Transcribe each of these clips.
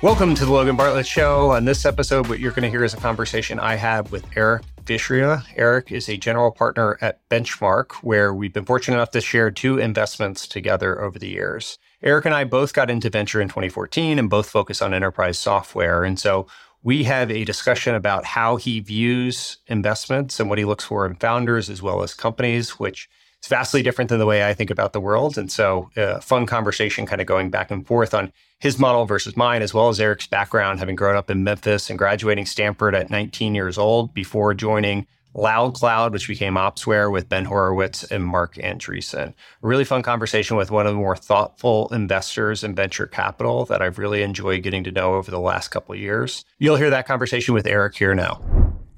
Welcome to the Logan Bartlett Show. On this episode, what you're going to hear is a conversation I have with Eric Vishria. Eric is a general partner at Benchmark, where we've been fortunate enough to share two investments together over the years. Eric and I both got into venture in 2014 and both focus on enterprise software. And so we have a discussion about how he views investments and what he looks for in founders as well as companies, which is vastly different than the way I think about the world. And so, a uh, fun conversation kind of going back and forth on his model versus mine, as well as Eric's background, having grown up in Memphis and graduating Stanford at 19 years old before joining LoudCloud, which became Opsware with Ben Horowitz and Marc Andreessen. A really fun conversation with one of the more thoughtful investors in venture capital that I've really enjoyed getting to know over the last couple of years. You'll hear that conversation with Eric here now.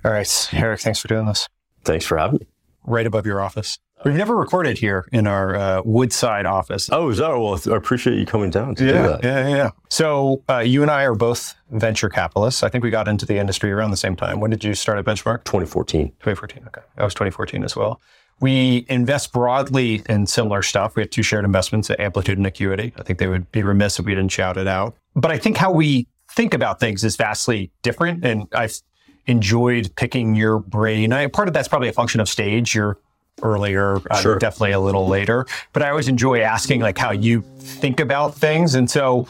All right, Eric, thanks for doing this. Thanks for having me. Right above your office. We've never recorded here in our uh, Woodside office. Oh, is that? Well, I appreciate you coming down to yeah, do that. Yeah, yeah, So uh, you and I are both venture capitalists. I think we got into the industry around the same time. When did you start at Benchmark? 2014. 2014, okay. That was 2014 as well. We invest broadly in similar stuff. We have two shared investments at Amplitude and Acuity. I think they would be remiss if we didn't shout it out. But I think how we think about things is vastly different. And I've enjoyed picking your brain. I, part of that's probably a function of stage. You're earlier, uh, sure. definitely a little later. But I always enjoy asking like how you think about things. And so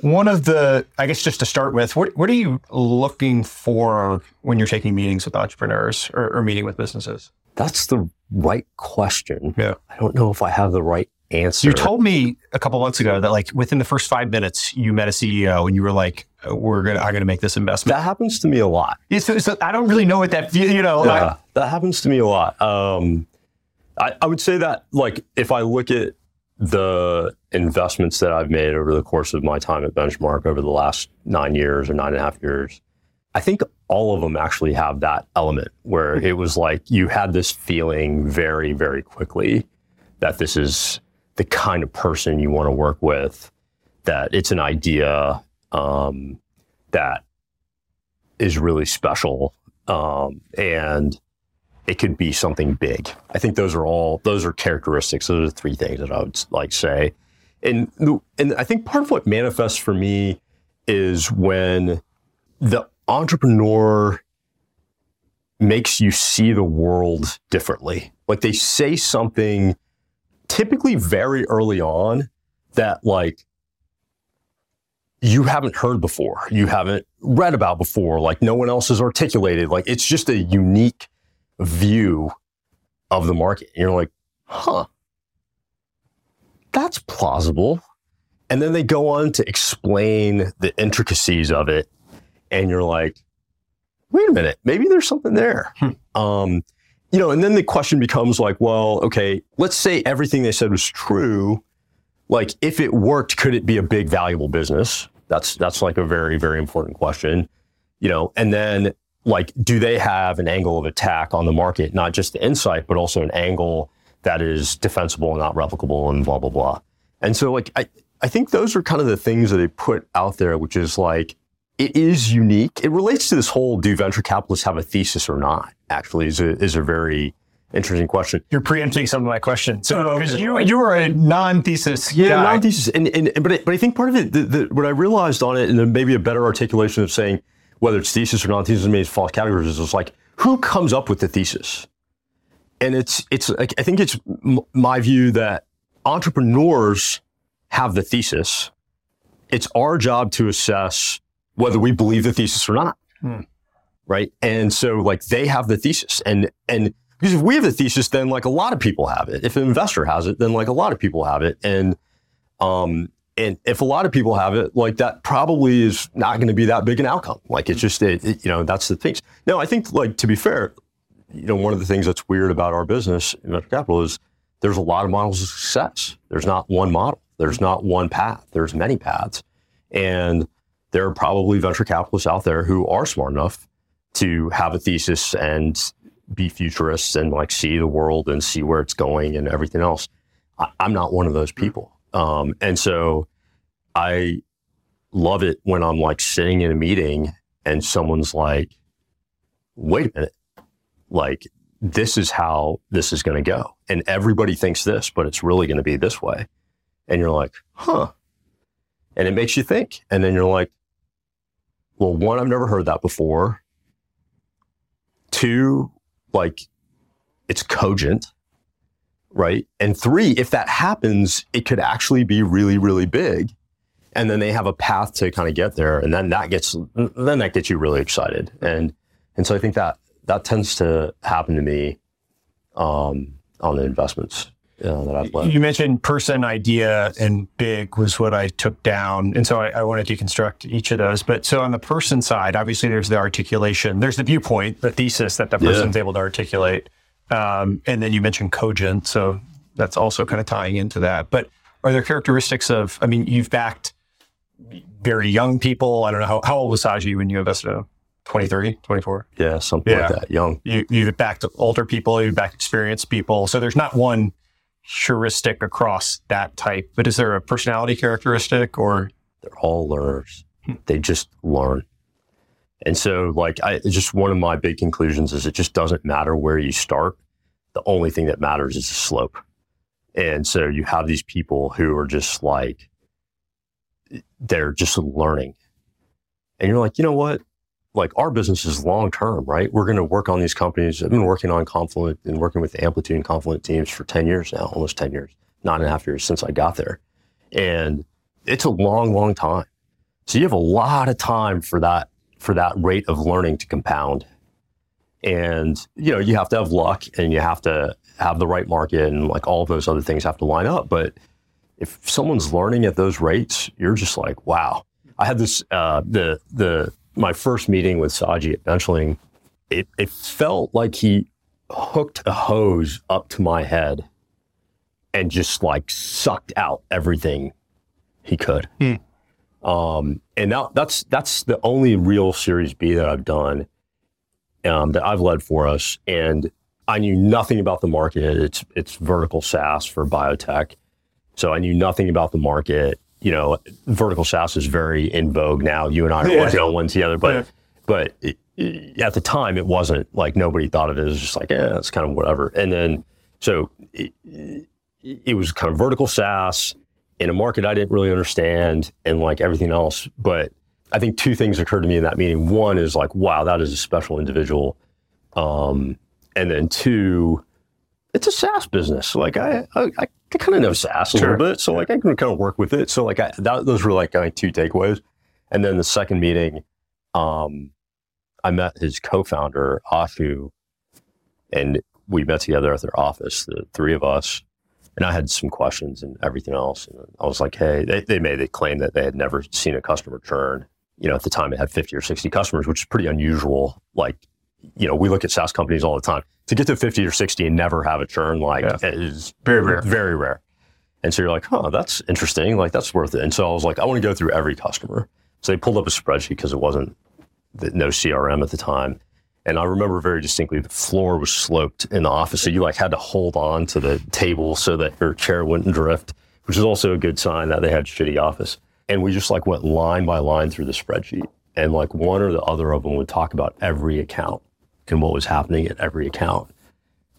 one of the, I guess just to start with, what, what are you looking for when you're taking meetings with entrepreneurs or, or meeting with businesses? That's the right question. Yeah. I don't know if I have the right answer. You told me a couple months ago that like within the first five minutes you met a CEO and you were like, "We're gonna, I'm gonna make this investment." That happens to me a lot. So I don't really know what that you know. Yeah, I, that happens to me a lot. Um, I, I would say that, like, if I look at the investments that I've made over the course of my time at Benchmark over the last nine years or nine and a half years, I think all of them actually have that element where it was like you had this feeling very, very quickly that this is the kind of person you want to work with, that it's an idea um, that is really special. Um, and it could be something big. I think those are all those are characteristics. Those are three things that I would like say. And and I think part of what manifests for me is when the entrepreneur makes you see the world differently. Like they say something typically very early on that like you haven't heard before, you haven't read about before, like no one else has articulated. Like it's just a unique view of the market. And you're like, huh, that's plausible. And then they go on to explain the intricacies of it. And you're like, wait a minute, maybe there's something there. Hmm. Um, you know, and then the question becomes like, well, okay, let's say everything they said was true. Like, if it worked, could it be a big, valuable business? That's that's like a very, very important question. You know, and then like, do they have an angle of attack on the market, not just the insight, but also an angle that is defensible and not replicable and blah, blah, blah. And so, like, I, I think those are kind of the things that they put out there, which is like, it is unique. It relates to this whole do venture capitalists have a thesis or not, actually, is a, is a very interesting question. You're preempting some of my questions. So, because you, you were a non thesis. Yeah, non thesis. And, and, but, I, but I think part of it, the, the, what I realized on it, and then maybe a better articulation of saying, whether it's thesis or non-thesis, maybe it's false categories. It's like who comes up with the thesis, and it's it's like I think it's m- my view that entrepreneurs have the thesis. It's our job to assess whether we believe the thesis or not, hmm. right? And so like they have the thesis, and and because if we have the thesis, then like a lot of people have it. If an investor has it, then like a lot of people have it, and um, and if a lot of people have it, like that probably is not going to be that big an outcome. Like it's just, it, it, you know, that's the things. Now, I think, like to be fair, you know, one of the things that's weird about our business, venture capital, is there's a lot of models of success. There's not one model. There's not one path. There's many paths, and there are probably venture capitalists out there who are smart enough to have a thesis and be futurists and like see the world and see where it's going and everything else. I, I'm not one of those people. Um, and so I love it when I'm like sitting in a meeting and someone's like, wait a minute, like this is how this is going to go. And everybody thinks this, but it's really going to be this way. And you're like, huh. And it makes you think. And then you're like, well, one, I've never heard that before. Two, like it's cogent, right? And three, if that happens, it could actually be really, really big. And then they have a path to kind of get there. And then that gets, then that gets you really excited. And, and so I think that that tends to happen to me um, on the investments uh, that I've led. You mentioned person, idea, and big was what I took down, and so I, I want to deconstruct each of those. But so on the person side, obviously there's the articulation, there's the viewpoint, the thesis that the person's yeah. able to articulate, um, and then you mentioned cogent, so that's also kind of tying into that. But are there characteristics of? I mean, you've backed very young people. I don't know how, how old was Saji when you invested in him? 23, 24? Yeah, something yeah. like that. Young. You, you've backed older people, you've backed experienced people. So there's not one heuristic across that type, but is there a personality characteristic or? They're all learners. Hmm. They just learn. And so, like, I just one of my big conclusions is it just doesn't matter where you start. The only thing that matters is the slope. And so you have these people who are just like, they're just learning. And you're like, you know what? like our business is long term, right? We're going to work on these companies. I've been working on Confluent and working with the Amplitude and Confluent teams for 10 years now, almost 10 years, nine and a half years since I got there. And it's a long, long time. So you have a lot of time for that, for that rate of learning to compound. And, you know, you have to have luck and you have to have the right market and like all those other things have to line up. But if someone's learning at those rates, you're just like, wow. I had this, uh, the, the, my first meeting with Saji at Benchling, it, it felt like he hooked a hose up to my head and just like sucked out everything he could. Hmm. Um, and now that's that's the only real Series B that I've done um, that I've led for us, and I knew nothing about the market. It's it's vertical SaaS for biotech, so I knew nothing about the market you know, vertical SaaS is very in vogue now. You and I are yeah. working on one together, but yeah. but it, it, at the time it wasn't like nobody thought of it. It was just like, yeah, it's kind of whatever. And then so it, it was kind of vertical SaaS in a market I didn't really understand, and like everything else. But I think two things occurred to me in that meeting. One is like, wow, that is a special individual. Um, and then two, it's a SaaS business. Like I, I, I kind of know SaaS a sure. little bit, so like I can kind of work with it. So like I, that, those were like my two takeaways. And then the second meeting, um, I met his co-founder Ashu, and we met together at their office, the three of us. And I had some questions and everything else. And I was like, hey, they, they made the claim that they had never seen a customer churn. You know, at the time it had 50 or 60 customers, which is pretty unusual. Like you know, we look at SaaS companies all the time. To get to 50 or 60 and never have a churn, like, yeah. is very rare. Very rare. And so you're like, oh, that's interesting. Like, that's worth it. And so I was like, I want to go through every customer. So they pulled up a spreadsheet because it wasn't no CRM at the time. And I remember very distinctly the floor was sloped in the office. So you like had to hold on to the table so that your chair wouldn't drift, which is also a good sign that they had shitty office. And we just like went line by line through the spreadsheet. And like one or the other of them would talk about every account and what was happening at every account.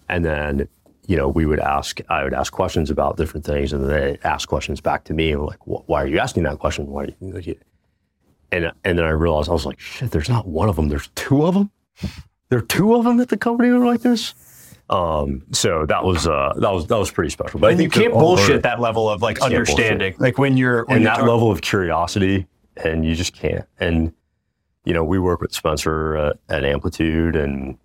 And then, you know, we would ask, I would ask questions about different things, and they ask questions back to me, And like, why are you asking that question? Why are you? And and then I realized I was like, shit, there's not one of them. There's two of them. There are two of them at the company that are like this. Um, so that was uh, that was that was pretty special. But and I think you can't bullshit that level of like understanding, like when you're when and you're that level of curiosity, and you just can't. And you know, we work with Spencer at, at Amplitude and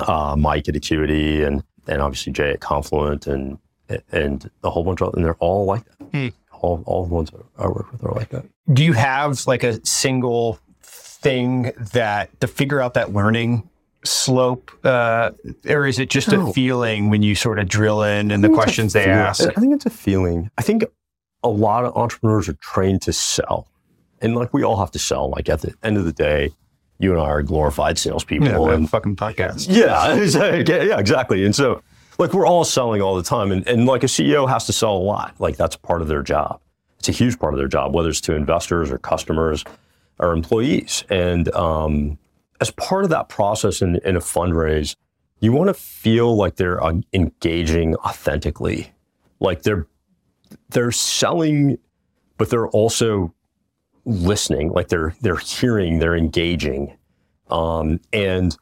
uh, Mike at Acuity and and obviously Jay at Confluent and and a whole bunch of and they're all like that. Hmm. All all the ones I work with are like that. Do you have like a single thing that to figure out that learning slope, uh, or is it just no. a feeling when you sort of drill in and the questions they ask? I think it's a feeling. I think a lot of entrepreneurs are trained to sell and like we all have to sell. Like at the end of the day, you and I are glorified salespeople. Yeah, and fucking podcast. Yeah, yeah, exactly. And so, like, we're all selling all the time, and, and like a CEO has to sell a lot. Like that's part of their job. It's a huge part of their job, whether it's to investors or customers or employees. And um, as part of that process in, in a fundraise, you want to feel like they're uh, engaging authentically, like they're they're selling, but they're also listening, like they're they're hearing, they're engaging, um, and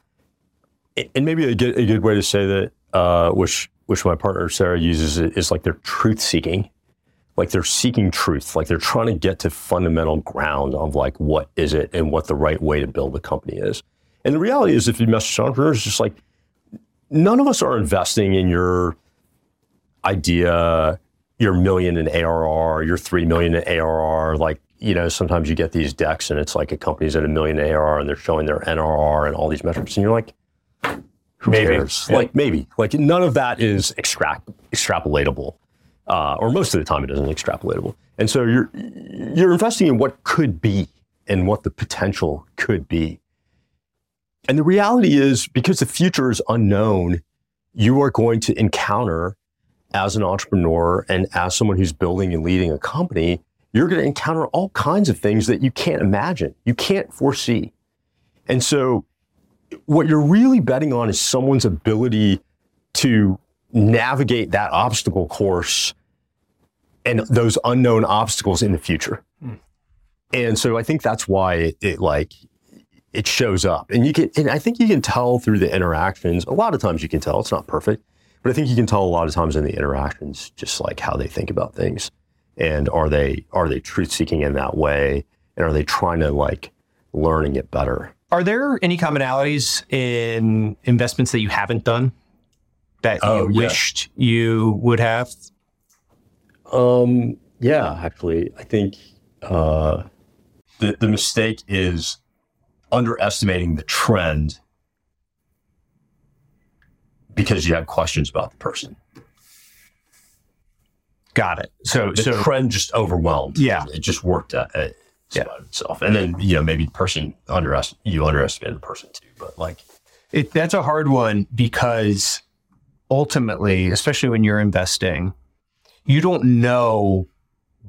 and maybe a good a good way to say that, uh, which which my partner Sarah uses is like they're truth seeking, like they're seeking truth, like they're trying to get to fundamental ground of like what is it and what the right way to build a company is. And the reality is, if you message entrepreneurs, just like none of us are investing in your idea, your million in ARR, your three million in ARR, like you know, sometimes you get these decks and it's like a company's at a million ARR and they're showing their NRR and all these metrics, and you're like, who Maybe. cares? Yeah. Like maybe, like none of that is extract extrapolatable, uh, or most of the time it isn't extrapolatable. And so you're you're investing in what could be and what the potential could be. And the reality is, because the future is unknown, you are going to encounter as an entrepreneur and as someone who's building and leading a company, you're going to encounter all kinds of things that you can't imagine, you can't foresee. And so, what you're really betting on is someone's ability to navigate that obstacle course and those unknown obstacles in the future. Hmm. And so, I think that's why it, it like it shows up, and you can, and I think you can tell through the interactions. A lot of times, you can tell it's not perfect, but I think you can tell a lot of times in the interactions, just like how they think about things, and are they are they truth seeking in that way, and are they trying to like learn and get better? Are there any commonalities in investments that you haven't done that Oh, you yeah. wished you would have? Um, yeah, actually, I think uh, the the mistake is underestimating the trend because you had questions about the person. Got it. So, The so trend just overwhelmed. Yeah. it just worked at, at Yeah. itself, and then you know maybe the person underest you underestimated the person too, but like it, that's a hard one because ultimately, especially when you're investing, you don't know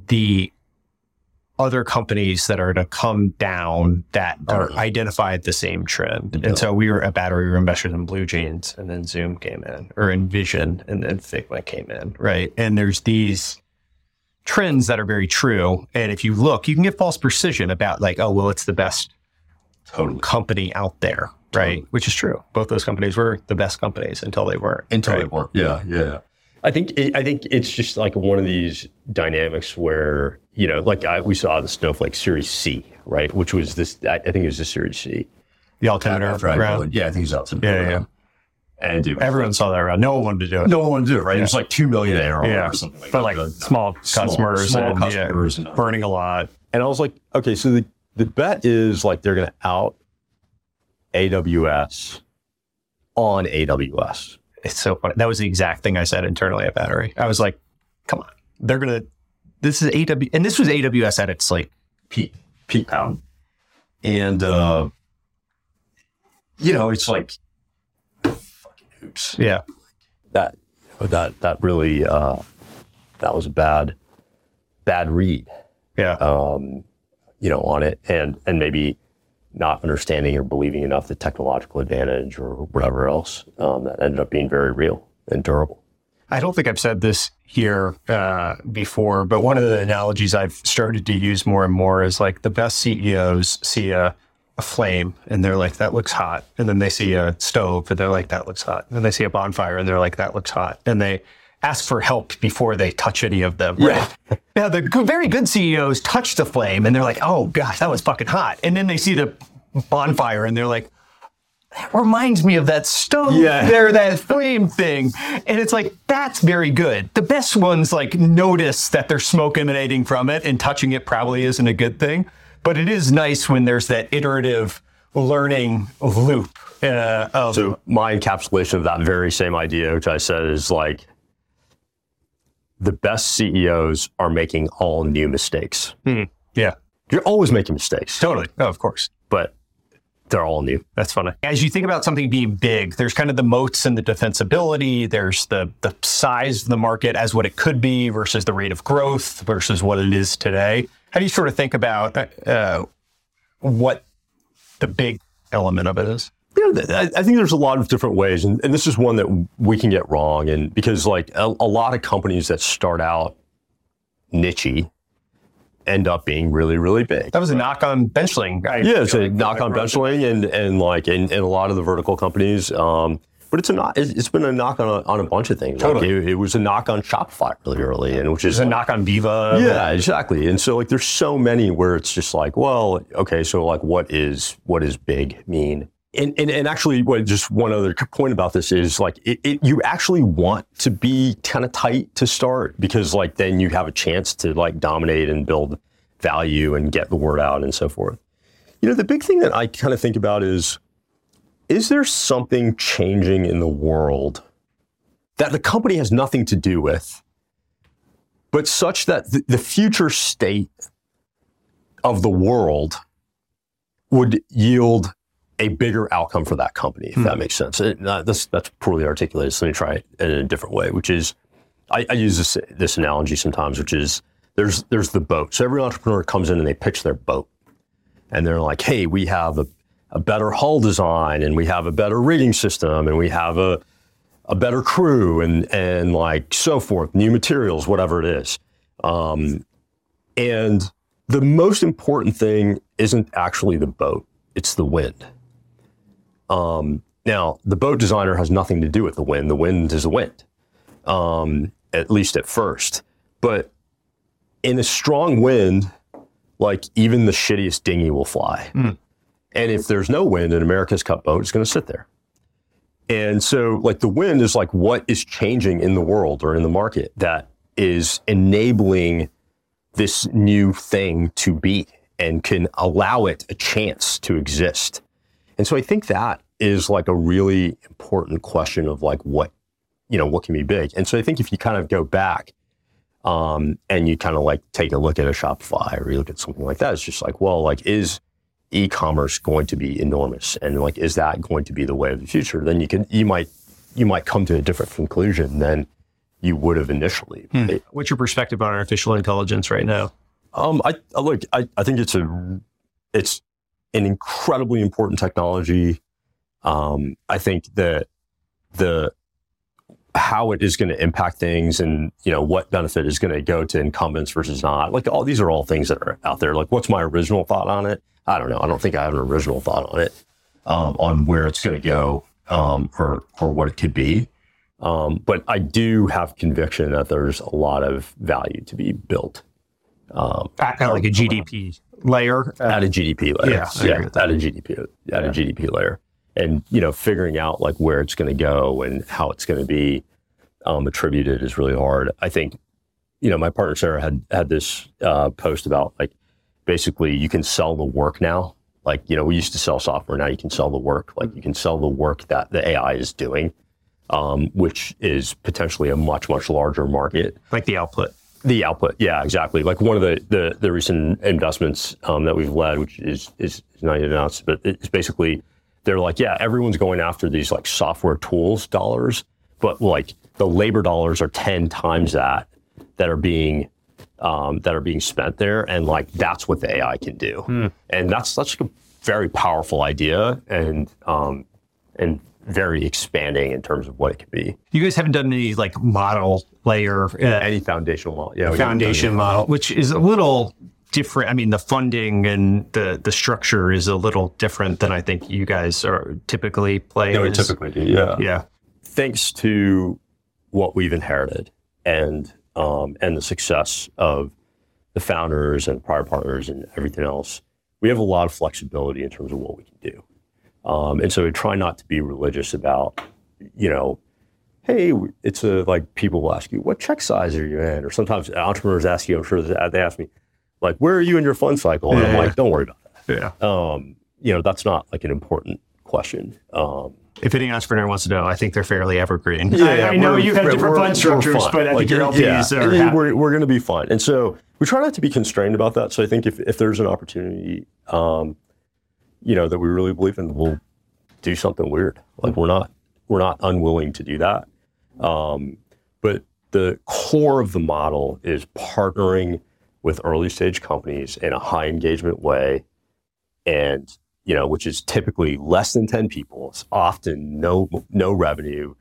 the other companies that are to come down that are Totally. identified the same trend. And so we were at Battery, we were investors in BlueJeans, and then Zoom came in, or InVision, and then Figma came in, right? And there's these trends that are very true. And if you look, you can get false precision about like, oh, well, it's the best totally company out there, right? Which is true. Both those companies were the best companies until they weren't. until right? it worked. Yeah, yeah. I think it, I think it's just like one of these dynamics where you know, like I, we saw the Snowflake Series C, right? Which was this. I, I think it was the Series C. the Altimeter After I round. Yeah, I think it was out to Yeah, yeah. And dude, Everyone saw that round. No one wanted to do it. no one wanted to do it, right? It was like two million ARR Yeah. or something like but that. like The- small small- customers, small and, yeah, customers and- burning a lot. And I was like, okay, so the, the bet is like they're going to out AWS on AWS. It's so funny. That was the exact thing I said internally at Battery. I was like, come on, they're gonna. This is AWS. and this was AWS at its like peak peak pound. And uh you know, it's like fucking hoops. yeah, That that that really uh that was a bad bad read yeah. um you know on it and and maybe not understanding or believing enough the technological advantage or whatever else um, that ended up being very real and durable. I don't think I've said this here uh, before, but one of the analogies I've started to use more and more is like the best CEOs see a, a flame and they're like, that looks hot. And then they see a stove and they're like, that looks hot. And they see a bonfire and they're like, that looks hot. And they ask for help before they touch any of them. Yeah. Now, the good, very good CEOs touch the flame and they're like, oh gosh, that was fucking hot. And then they see the bonfire and they're like, that reminds me of that stove Yeah. there, that flame thing. And it's like, that's very good. The best ones like notice that there's smoke emanating from it and touching it probably isn't a good thing. But it is nice when there's that iterative learning loop. Uh, of, So my encapsulation of that very same idea, which I said is like the best CEOs are making all new mistakes. yeah, You're always making mistakes, totally. Oh, of course. but they're all new. That's funny. As you think about something being big, there's kind of the moats and the defensibility. There's the the size of the market as what it could be versus the rate of growth versus what it is today. How do you sort of think about uh, what the big element of it is? You know, I I think there's a lot of different ways, and, and this is one that we can get wrong. And because like a, a lot of companies that start out nichey end up being really, really big. That was a knock on Benchling. I, yeah, it's a knock on Benchling and, and like in, in a lot of the vertical companies. Um, but it's a knock. It's been a knock on a, on a bunch of things. Totally. Like it, it, was a knock on Shopify really early, and which is a knock on Veeva. Yeah, exactly. And so like, there's so many where it's just like, well, okay, so like, what is what is big mean? And, and, and actually, what just one other point about this is like, it, it you actually want to be kind of tight to start because like then you have a chance to like dominate and build value and get the word out and so forth. You know, the big thing that I kind of think about is is there something changing in the world that the company has nothing to do with, but such that the, the future state of the world would yield a bigger outcome for that company, if hmm. that makes sense. It, uh, that's, that's poorly articulated, so let me try it in a different way, which is I, I use this, this analogy sometimes, which is there's, there's the boat. So every entrepreneur comes in and they pitch their boat. And they're like, hey, we have a a better hull design and we have a better rigging system and we have a, a better crew and, and like so forth, new materials, whatever it is. Um, and the most important thing isn't actually the boat, it's the wind. Um, now, the boat designer has nothing to do with the wind. The wind is the wind, um, at least at first. But in a strong wind, like even the shittiest dinghy will fly. Mm. And if there's no wind, an America's Cup boat is going to sit there. And so, like, the wind is like what is changing in the world or in the market that is enabling this new thing to be and can allow it a chance to exist. And so, I think that is like a really important question of like what, you know, what can be big. And so, I think if you kind of go back um, and you kind of like take a look at a Shopify or you look at something like that, it's just like, well, like, is e-commerce going to be enormous and like is that going to be the way of the future then you can you might you might come to a different conclusion than you would have initially hmm. what's your perspective on artificial intelligence right now um i look I, I think it's a it's an incredibly important technology um i think that the how it is going to impact things and you know what benefit is going to go to incumbents versus not like all these are all things that are out there like what's my original thought on it I don't know. I don't think I have an original thought on it, um, on where it's going to go um, or or what it could be. Um, but I do have conviction that there's a lot of value to be built. Um, at like a GDP layer. At a GDP layer. Yeah, yeah at a GDP at yeah. a GDP layer, and you know, figuring out like where it's going to go and how it's going to be um, attributed is really hard. I think, you know, my partner Sarah had had this uh, post about like basically you can sell the work now. Like, you know, we used to sell software. Now you can sell the work. Like you can sell the work that the AI is doing, um, which is potentially a much, much larger market. Like the output. The output, yeah, exactly. Like one of the the, the recent investments um, that we've led, which is is not yet announced, but it's basically they're like, yeah, everyone's going after these like software tools dollars, but like the labor dollars are ten times that that are being um, that are being spent there, and like that's what the AI can do, mm. and that's such a very powerful idea, and um, and very expanding in terms of what it can be. You guys haven't done any like model layer, uh, any foundational model, yeah, foundation model, which is a little different. I mean, the funding and the the structure is a little different than I think you guys are typically play. No, we typically do, yeah, yeah. Thanks to what we've inherited and um, and the success of the founders and prior partners and everything else, we have a lot of flexibility in terms of what we can do. Um, and so we try not to be religious about, you know, hey, it's a like people will ask you, what check size are you in? Or sometimes entrepreneurs ask you, I'm sure they ask me, like, where are you in your fund cycle? And yeah. I'm like, don't worry about that. Yeah. Um, you know, that's not like an important question. Um, if any entrepreneur wants to know, I think they're fairly evergreen. Yeah, I, I know you have different fund structures, but I like, think your LPs yeah, are. We're, we're going to be fine. And so we try not to be constrained about that. So I think if, if there's an opportunity, um, you know, that we really believe in, we'll do something weird. Like we're not we're not unwilling to do that. Um, but the core of the model is partnering with early stage companies in a high engagement way and you know, which is typically less than 10 people. It's often no, no revenue,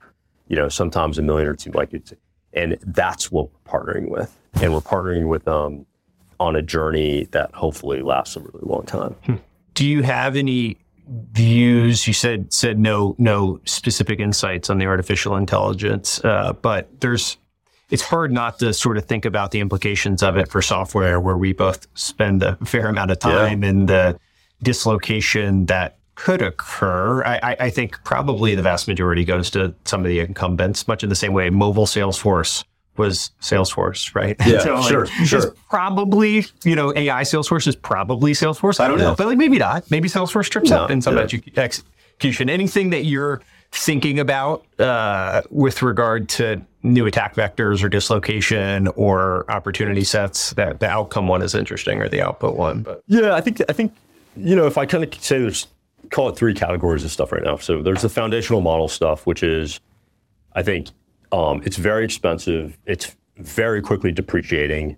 you know, sometimes a million or two, like it's, and that's what we're partnering with. And we're partnering with, um, on a journey that hopefully lasts a really long time. Do you have any views? You said said no no specific insights on the artificial intelligence, uh, but there's it's hard not to sort of think about the implications of it for software, where we both spend a fair amount of time yeah. in the dislocation that could occur. I, I, think probably the vast majority goes to some of the incumbents, much in the same way mobile Salesforce was Salesforce, right? Yeah, so, like, sure, sure. Probably, you know, AI Salesforce is probably Salesforce. I don't yeah. know, but like maybe not. Maybe Salesforce trips no, up in some yeah. execution. Anything that you're thinking about uh, with regard to new attack vectors or dislocation or opportunity sets? That the outcome one is interesting, or the output one. But yeah, I think I think you know if I kind of say there's call it three categories of stuff right now. So there's the foundational model stuff, which is, I think, um, it's very expensive. It's very quickly depreciating.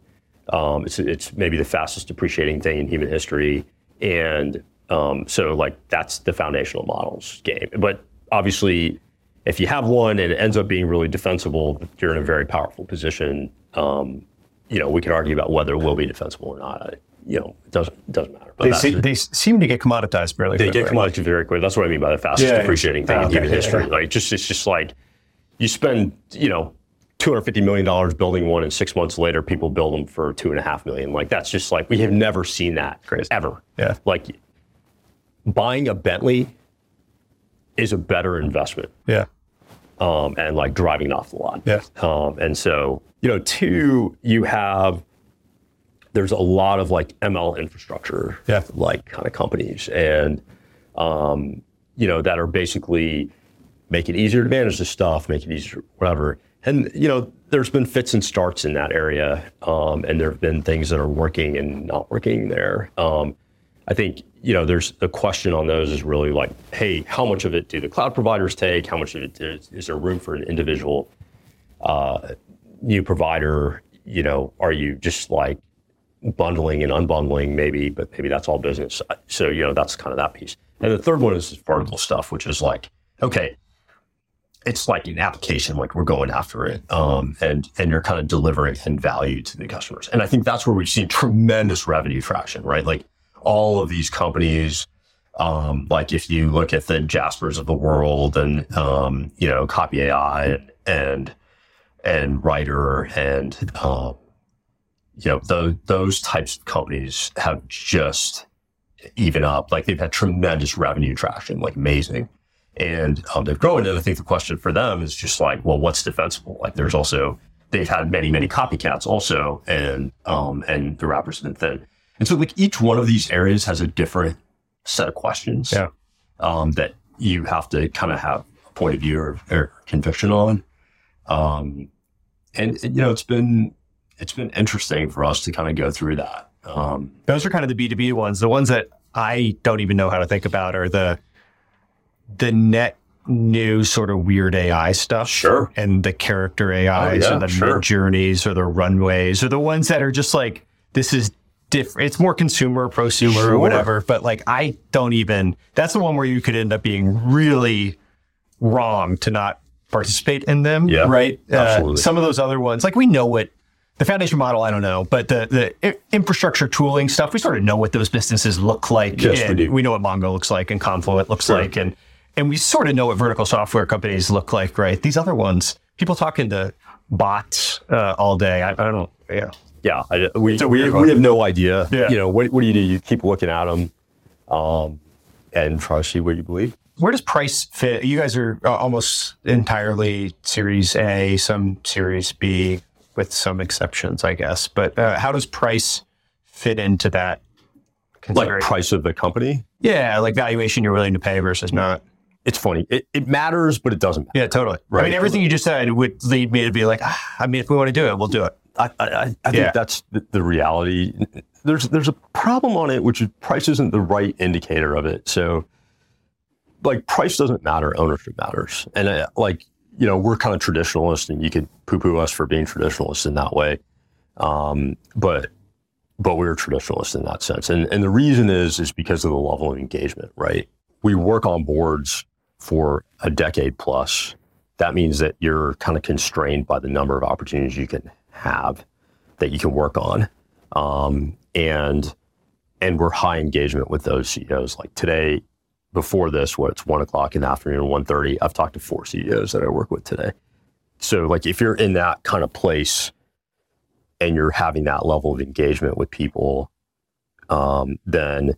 Um, it's it's maybe the fastest depreciating thing in human history, and um, so like that's the foundational models game. But obviously, if you have one and it ends up being really defensible, you're in a very powerful position. Um, you know, we can argue about whether it will be defensible or not you know, it doesn't it doesn't matter. They, see, they, seem to get commoditized fairly. They get commoditized very quickly. That's what I mean by the fastest yeah, depreciating thing in human history. Yeah. Like just it's just like you spend you know. Two hundred fifty million dollars building one, and six months later, people build them for two and a half million. Like that's just like we have never seen that Crazy. ever. Yeah, like buying a Bentley is a better investment. Yeah, um, and like driving off the lot. Yeah, um, and so you know, two, you have there's a lot of like ML infrastructure, yeah. like kind of companies, and um, you know that are basically make it easier to manage the stuff, make it easier, whatever. And you know, there's been fits and starts in that area, um, and there have been things that are working and not working there. Um, I think you know, there's the question on those is really like, hey, how much of it do the cloud providers take? How much of it is, is there room for an individual uh, new provider? You know, are you just like bundling and unbundling maybe, but maybe that's all business. So, you know, that's kind of that piece. And the third one is vertical stuff, which is like, okay, it's like an application, like we're going after it, um, and and you're kind of delivering and value to the customers. And I think that's where we've seen tremendous revenue traction, right? Like all of these companies, um, like if you look at the Jaspers of the world and um, you know Copy AI and and, Writer and um, you know, those, those types of companies have just even up. Like they've had tremendous revenue traction, like amazing. And um, they've grown. And I think the question for them is just like, well, what's defensible? Like there's also, they've had many, many copycats also. And, um, and the wrappers have been thin. And so like each one of these areas has a different set of questions yeah. um, that you have to kind of have a point of view or, or conviction on. Um, and, you know, it's been, it's been interesting for us to kind of go through that. Um, Those are kind of the B2B ones. The ones that I don't even know how to think about are the the net new sort of weird AI stuff. Sure. And the character AIs oh, yeah, or the sure. Midjourneys or the runways or the ones that are just like, this is different. It's more consumer, prosumer sure. or whatever. But like, I don't even, that's the one where you could end up being really wrong to not participate in them. Yeah. Right. Absolutely. Uh, some of those other ones, like we know what the foundation model, I don't know, but the the infrastructure tooling stuff, we sort of know what those businesses look like. Yes, we do. We know what Mongo looks like and Confluent looks sure. like, and and we sort of know what vertical software companies look like, right? These other ones, people talking to bots uh, all day. I, I, don't. Yeah. Yeah. I, we, we, we, have no idea. Yeah. You know, what, what do you do? You keep looking at them um, and try to see what you believe. Where does price fit? You guys are uh, almost entirely Series A, some Series B with some exceptions, I guess. But uh, how does price fit into that? Like price of the company? Yeah, like valuation you're willing to pay versus not. It's funny. It, it matters, but it doesn't matter. Yeah, totally. Right. I mean, everything you just said would lead me to be like, ah, I mean, if we want to do it, we'll do it. I, I, I think yeah. that's the, the, reality. There's there's a problem on it, which is price isn't the right indicator of it. So, like, price doesn't matter. Ownership matters. And uh, like, you know, we're kind of traditionalists, and you could poo-poo us for being traditionalists in that way. Um, but but we're traditionalists in that sense, and and the reason is is because of the level of engagement. Right, we work on boards for a decade plus. That means that you're kind of constrained by the number of opportunities you can have that you can work on. um, and and we're high engagement with those CEOs. Like today, before this, what it's one o'clock in the afternoon, one thirty. I've talked to four CEOs that I work with today. So like if you're in that kind of place and you're having that level of engagement with people, um, then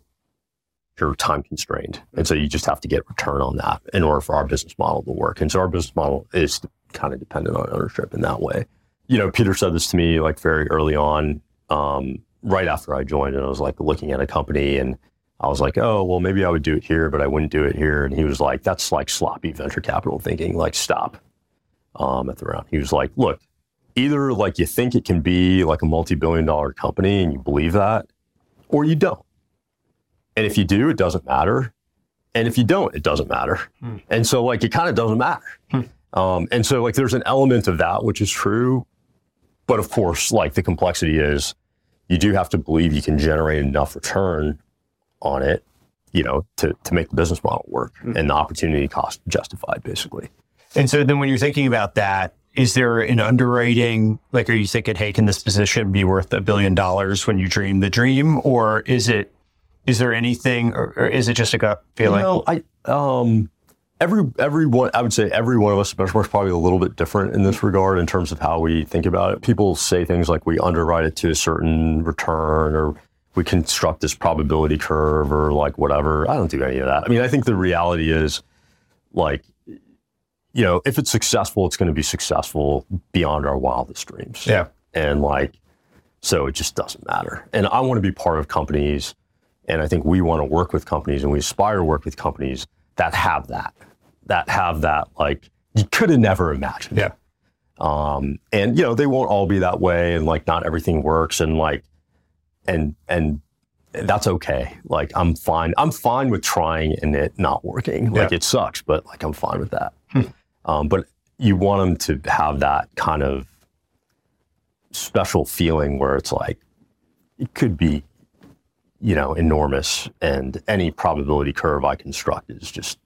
you're time constrained. And so you just have to get return on that in order for our business model to work. And so our business model is kind of dependent on ownership in that way. You know, Peter said this to me like very early on, um, right after I joined, and I was like looking at a company and I was like, oh, well, maybe I would do it here, but I wouldn't do it here. And he was like, that's like sloppy venture capital thinking, like stop um, at the round. He was like, look, either like you think it can be like a multi-billion dollar company and you believe that, or you don't. And if you do, it doesn't matter. And if you don't, it doesn't matter. Hmm. And so like it kind of doesn't matter. Hmm. Um, and so like there's an element of that which is true. But of course, like the complexity is you do have to believe you can generate enough return on it, you know, to, to make the business model work hmm. and the opportunity cost justified basically. And so then when you're thinking about that, is there an underwriting like are you thinking hey can this position be worth a billion dollars when you dream the dream or is it is there anything or, or is it just a gut feeling you know, i um every everyone i would say every one of us benchmark's probably a little bit different in this regard in terms of how we think about it people say things like we underwrite it to a certain return or we construct this probability curve or like whatever i don't do any of that i mean i think the reality is like you know, if it's successful, it's going to be successful beyond our wildest dreams. Yeah. And like, so it just doesn't matter. And I want to be part of companies. And I think we want to work with companies and we aspire to work with companies that have that, that have that, like, you could have never imagined. Yeah. Um, and, you know, they won't all be that way. And like, not everything works. And like, and, and, that's okay. Like I'm fine. I'm fine with trying and it not working. Like yeah. it sucks, but like I'm fine with that. Hmm. Um, but you want them to have that kind of special feeling where it's like it could be, you know, enormous, and any probability curve I construct is just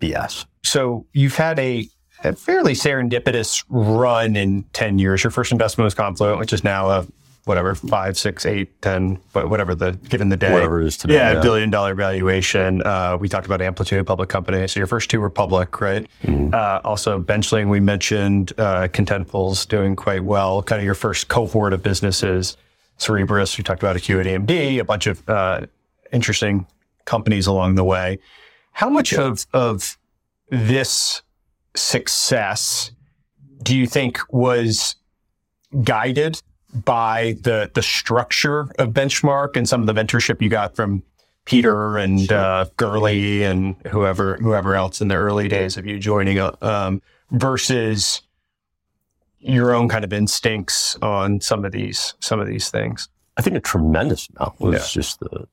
BS. So you've had a, a fairly serendipitous run in ten years. Your first investment was Confluent, which is now a whatever five, six, eight, ten, whatever the given the day, whatever it is today. Yeah, yeah. billion dollar valuation. Uh, we talked about Amplitude, public company. So your first two were public, right? Mm-hmm. Uh, also, Benchling, we mentioned uh, Contentful's doing quite well. Kind of your first cohort of businesses. Cerebras, we talked about Acuity AMD, a bunch of uh, interesting companies along the way. How much of of this success do you think was guided by the the structure of Benchmark and some of the mentorship you got from Peter and uh, Gurley and whoever whoever else in the early days of you joining, uh, um, versus your own kind of instincts on some of these some of these things. I think a tremendous amount was yeah. just the,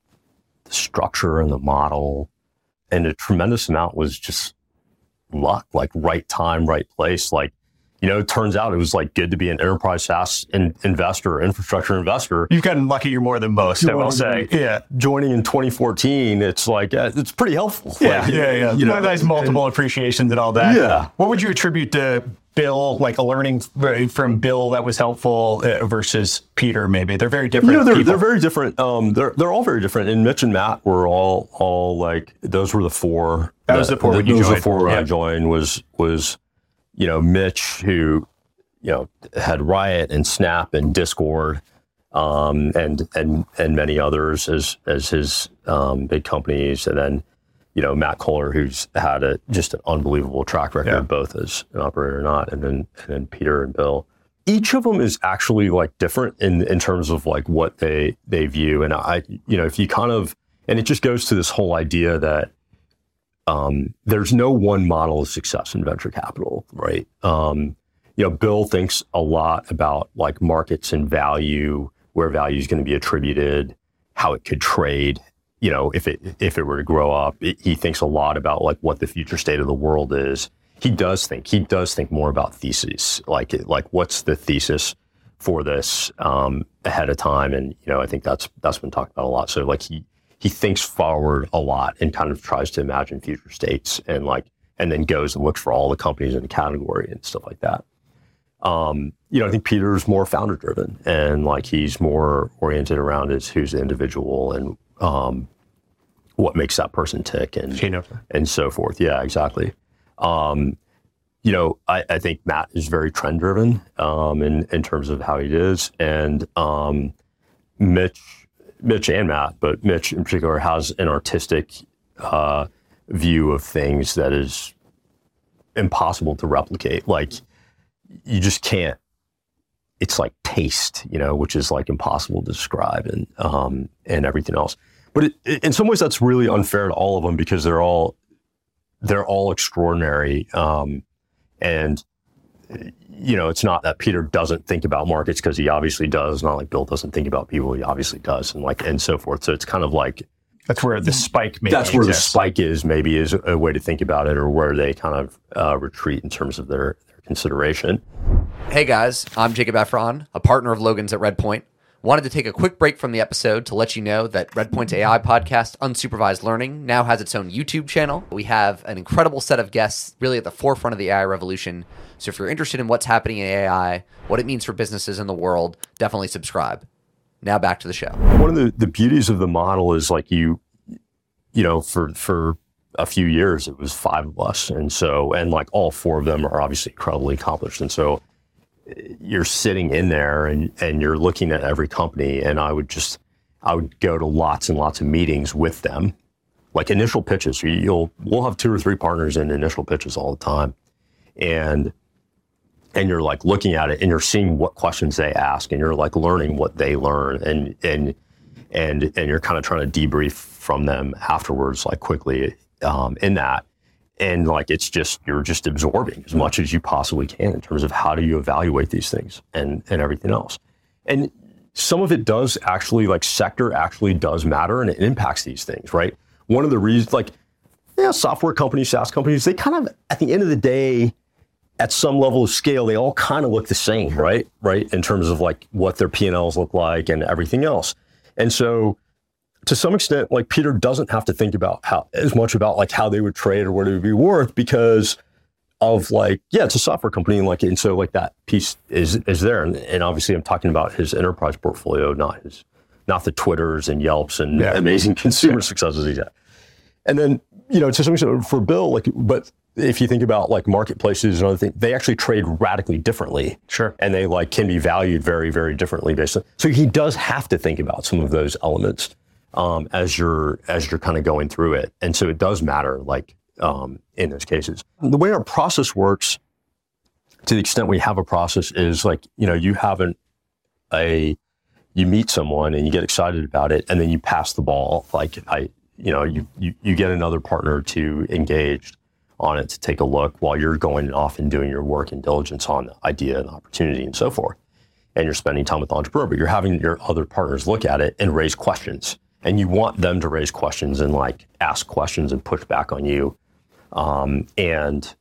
the structure and the model, and a tremendous amount was just luck, like right time, right place. Like you know, it turns out it was like good to be an enterprise SaaS in, investor, infrastructure investor. You've gotten lucky. You're more than most, I will say. Yeah. Joining in 2014, it's like, uh, it's pretty helpful. Yeah, like, yeah, yeah. You know, nice multiple and, appreciations and all that. Yeah. What would you attribute to Bill, like a learning from Bill that was helpful uh, versus Peter, maybe? They're very different. You know, they're, they're very different. Um, they're, they're all very different. And Mitch and Matt were all, all like, those were the four. That, that was the four joined. Those the four yeah. I joined was, was, you know, Mitch, who, you know, had Riot and Snap and Discord, um, and and and many others as as his um, big companies, and then you know Matt Cohler, who's had a just an unbelievable track record, yeah. both as an operator or not, and then and then Peter and Bill. Each of them is actually like different in in terms of like what they they view, and I you know if you kind of and it just goes to this whole idea that um, there's no one model of success in venture capital, right? Um, you know, Bill thinks a lot about like markets and value, where value is going to be attributed, how it could trade. You know, if it if it were to grow up, it, he thinks a lot about like what the future state of the world is. He does think he does think more about theses, like like what's the thesis for this um, ahead of time, and you know, I think that's that's been talked about a lot. So like he he thinks forward a lot and kind of tries to imagine future states and like and then goes and looks for all the companies in the category and stuff like that. um, you know, I think Peter's more founder driven and like he's more oriented around is who's the individual and um, what makes that person tick and and so forth. Yeah, exactly. Um, you know, I, I, think Matt is very trend driven um, in in terms of how he is, and um, Mitch, Mitch and Matt, but Mitch in particular has an artistic uh, view of things that is impossible to replicate. Like you just can't. It's like taste, you know, which is like impossible to describe, and um, and everything else. But it, it, in some ways, that's really unfair to all of them because they're all they're all extraordinary. Um, and you know, it's not that Peter doesn't think about markets because he obviously does. Not like Bill doesn't think about people; he obviously does, and like and so forth. So it's kind of like that's where the spike. Maybe that's where exists. the spike is. Maybe is a way to think about it, or where they kind of uh, retreat in terms of their consideration. Hey guys, I'm Jacob Efron, a partner of Logan's at Redpoint. Wanted to take a quick break from the episode to let you know that Redpoint's AI podcast, Unsupervised Learning, now has its own YouTube channel. We have an incredible set of guests really at the forefront of the AI revolution. So if you're interested in what's happening in AI, what it means for businesses in the world, definitely subscribe. Now back to the show. One of the, the beauties of the model is like you, you know, for for a few years, it was five of us. And so, and like all four of them are obviously incredibly accomplished. And so you're sitting in there and, and you're looking at every company. And I would just, I would go to lots and lots of meetings with them, like initial pitches. You'll, we'll have two or three partners in initial pitches all the time. And, and you're like looking at it and you're seeing what questions they ask and you're like learning what they learn and, and, and, and you're kind of trying to debrief from them afterwards, like quickly um, in that. And like it's just you're just absorbing as much as you possibly can in terms of how do you evaluate these things and and everything else. And some of it does actually like sector actually does matter and it impacts these things, right? One of the reasons like yeah, software companies, SaaS companies, they kind of at the end of the day, at some level of scale, they all kind of look the same, right? Right, in terms of like what their P and Ls look like and everything else. And so to some extent, like Peter doesn't have to think about how as much about like how they would trade or what it would be worth because of like, yeah, it's a software company and like, and so like that piece is is there. And, and obviously I'm talking about his enterprise portfolio, not his not the Twitters and Yelps and yeah. amazing consumer successes he's had. And then, you know, to some extent for Bill, like, but if you think about like marketplaces and other things, they actually trade radically differently. Sure. And they like can be valued very, very differently based on. So he does have to think about some of those elements um, as you're as you're kind of going through it. And so it does matter, like um, in those cases. The way our process works, to the extent we have a process, is like you know you haven't a you meet someone and you get excited about it, and then you pass the ball. Like I, you know, you you, you get another partner to engage on it to take a look while you're going off and doing your work and diligence on the idea and opportunity and so forth. And you're spending time with the entrepreneur, but you're having your other partners look at it and raise questions and you want them to raise questions and like ask questions and push back on you um, and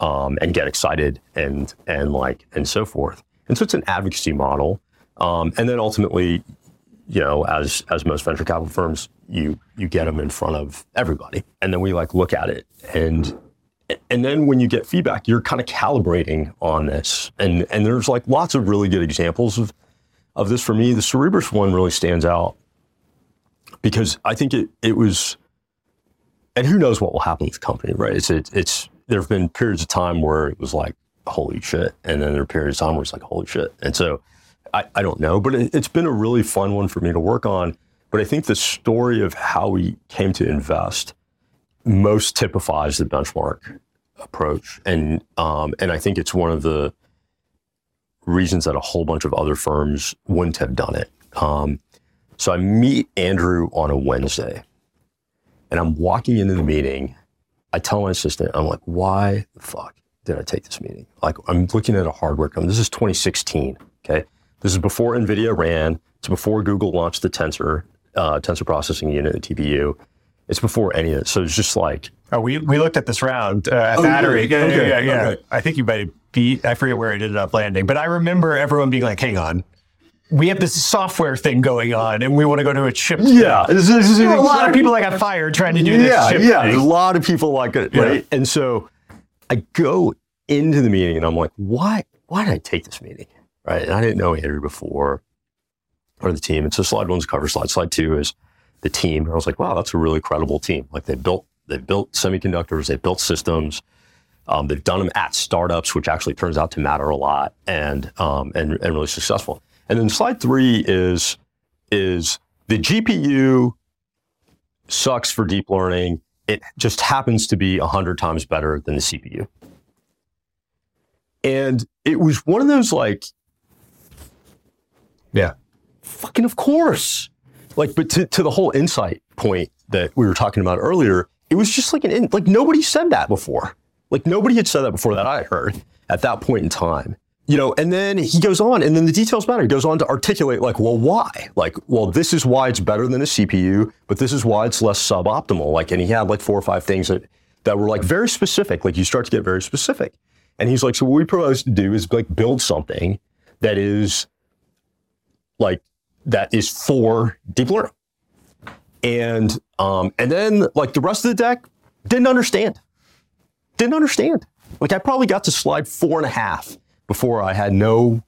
um, and get excited and and like and so forth. And so it's an advocacy model um, and then ultimately you know as as most venture capital firms you you get them in front of everybody and then we like look at it and and then when you get feedback you're kind of calibrating on this and and there's like lots of really good examples of of this for me. The Cerebras one really stands out because I think it it was, and who knows what will happen with the company, right? It's it, it's there have been periods of time where it was like holy shit, and then there are periods of time where it's like holy shit, and so I, I don't know, but it, it's been a really fun one for me to work on. But I think the story of how we came to invest most typifies the Benchmark approach, and um, and I think it's one of the reasons that a whole bunch of other firms wouldn't have done it. Um, so I meet Andrew on a Wednesday and I'm walking into the meeting. I tell my assistant, I'm like, why the fuck did I take this meeting? Like, I'm looking at a hardware company. This is 2016. Okay. This is before NVIDIA ran. It's before Google launched the Tensor, uh, Tensor Processing Unit, the TPU. It's before any of it. So it's just like. Oh, we, we looked at this round uh, at oh, Battery. Yeah, yeah, yeah. yeah, okay. I think you might be, I forget where it ended up landing, but I remember everyone being like, hang on, we have this software thing going on and we want to go to a chip. Yeah. This, this is a lot of people that got fired trying to do this. Yeah, yeah. Thing. A lot of people like it, right? Yeah. And so I go into the meeting and I'm like, why? why did I take this meeting? Right. And I didn't know Andrew before or the team. And so slide one's cover slide. Slide two is the team. And I was like, wow, that's a really credible team. Like they built, they built semiconductors, they built systems. Um, they've done them at startups, which actually turns out to matter a lot and, um, and, and really successful. And then slide three is, is the GPU sucks for deep learning. It just happens to be 100 times better than the CPU. And it was one of those like, Yeah. fucking of course. Like, but to, to the whole insight point that we were talking about earlier, it was just like an, in, like nobody said that before. Like nobody had said that before that I heard at that point in time. You know, and then he goes on, and then the details matter. He goes on to articulate, like, well, why? Like, well, this is why it's better than a CPU, but this is why it's less suboptimal. Like, and he had like four or five things that that were like very specific. Like, you start to get very specific. And he's like, so what we propose to do is like build something that is like that is for deep learning. And um, and then like the rest of the deck didn't understand. Didn't understand. Like I probably got to slide four and a half before I had no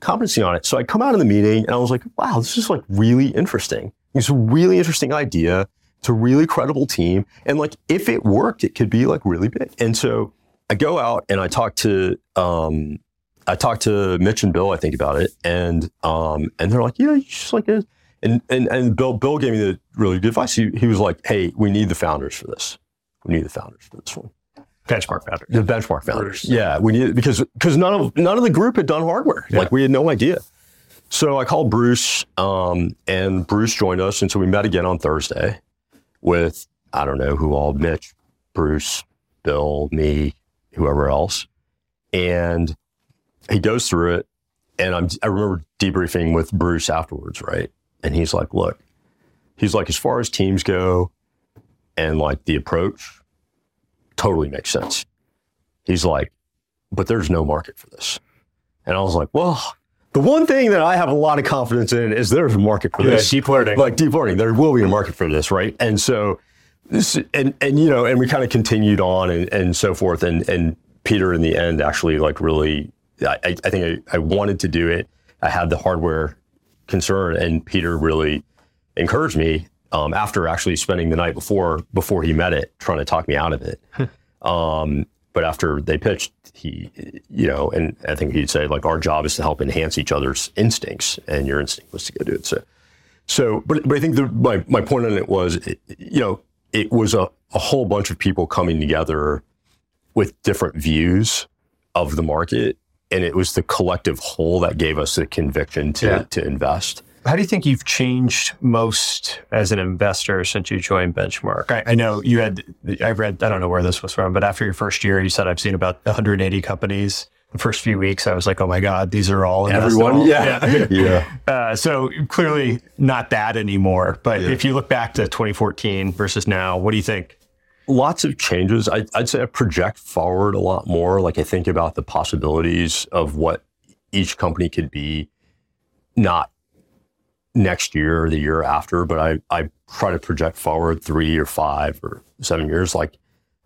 competency on it. So I come out of the meeting and I was like, wow, this is like really interesting. It's a really interesting idea. It's a really credible team. And like if it worked, it could be like really big. And so I go out and I talk to um, I talked to Mitch and Bill, I think, about it, and um, and they're like, yeah, you just like it. And and and Bill Bill gave me the really good advice. He, he was like, hey, we need the founders for this. We need the founders for this one. Benchmark founders. The Benchmark founders. Yeah, we need because because none of none of the group had done hardware. Yeah. Like we had no idea. So I called Bruce, um, and Bruce joined us, and so we met again on Thursday with I don't know who all, Mitch, Bruce, Bill, me, whoever else, and he goes through it, and I'm I remember debriefing with Bruce afterwards, right? And he's like, "Look, he's like, as far as teams go, and like the approach, totally makes sense." He's like, "But there's no market for this," and I was like, "Well." The one thing that I have a lot of confidence in is there's a market for Yeah, this. deep learning. Like deep learning, there will be a market for this, right? And so this and and you know, and we kind of continued on and, and so forth. And and Peter in the end actually like really I, I I think I, I wanted to do it. I had the hardware concern and Peter really encouraged me um, after actually spending the night before before he met it, trying to talk me out of it. um, but after they pitched, he, you know, and I think he'd say like our job is to help enhance each other's instincts, and your instinct was to go do it. So, so, but but I think the, my my point on it was, it, you know, it was a, a whole bunch of people coming together with different views of the market, and it was the collective whole that gave us the conviction to Yeah. to invest. How do you think you've changed most as an investor since you joined Benchmark? I, I know you had, I've read, I don't know where this was from, but after your first year, you said, I've seen about 180 companies. The first few weeks, I was like, oh my God, these are all investable. yeah, yeah. Uh, so clearly not that anymore. But Yeah. if you look back to 2014 versus now, what do you think? lots of changes. I, I'd say I project forward a lot more. Like I think about the possibilities of what each company could be, not next year or the year after, but I, I try to project forward three or five or seven years, like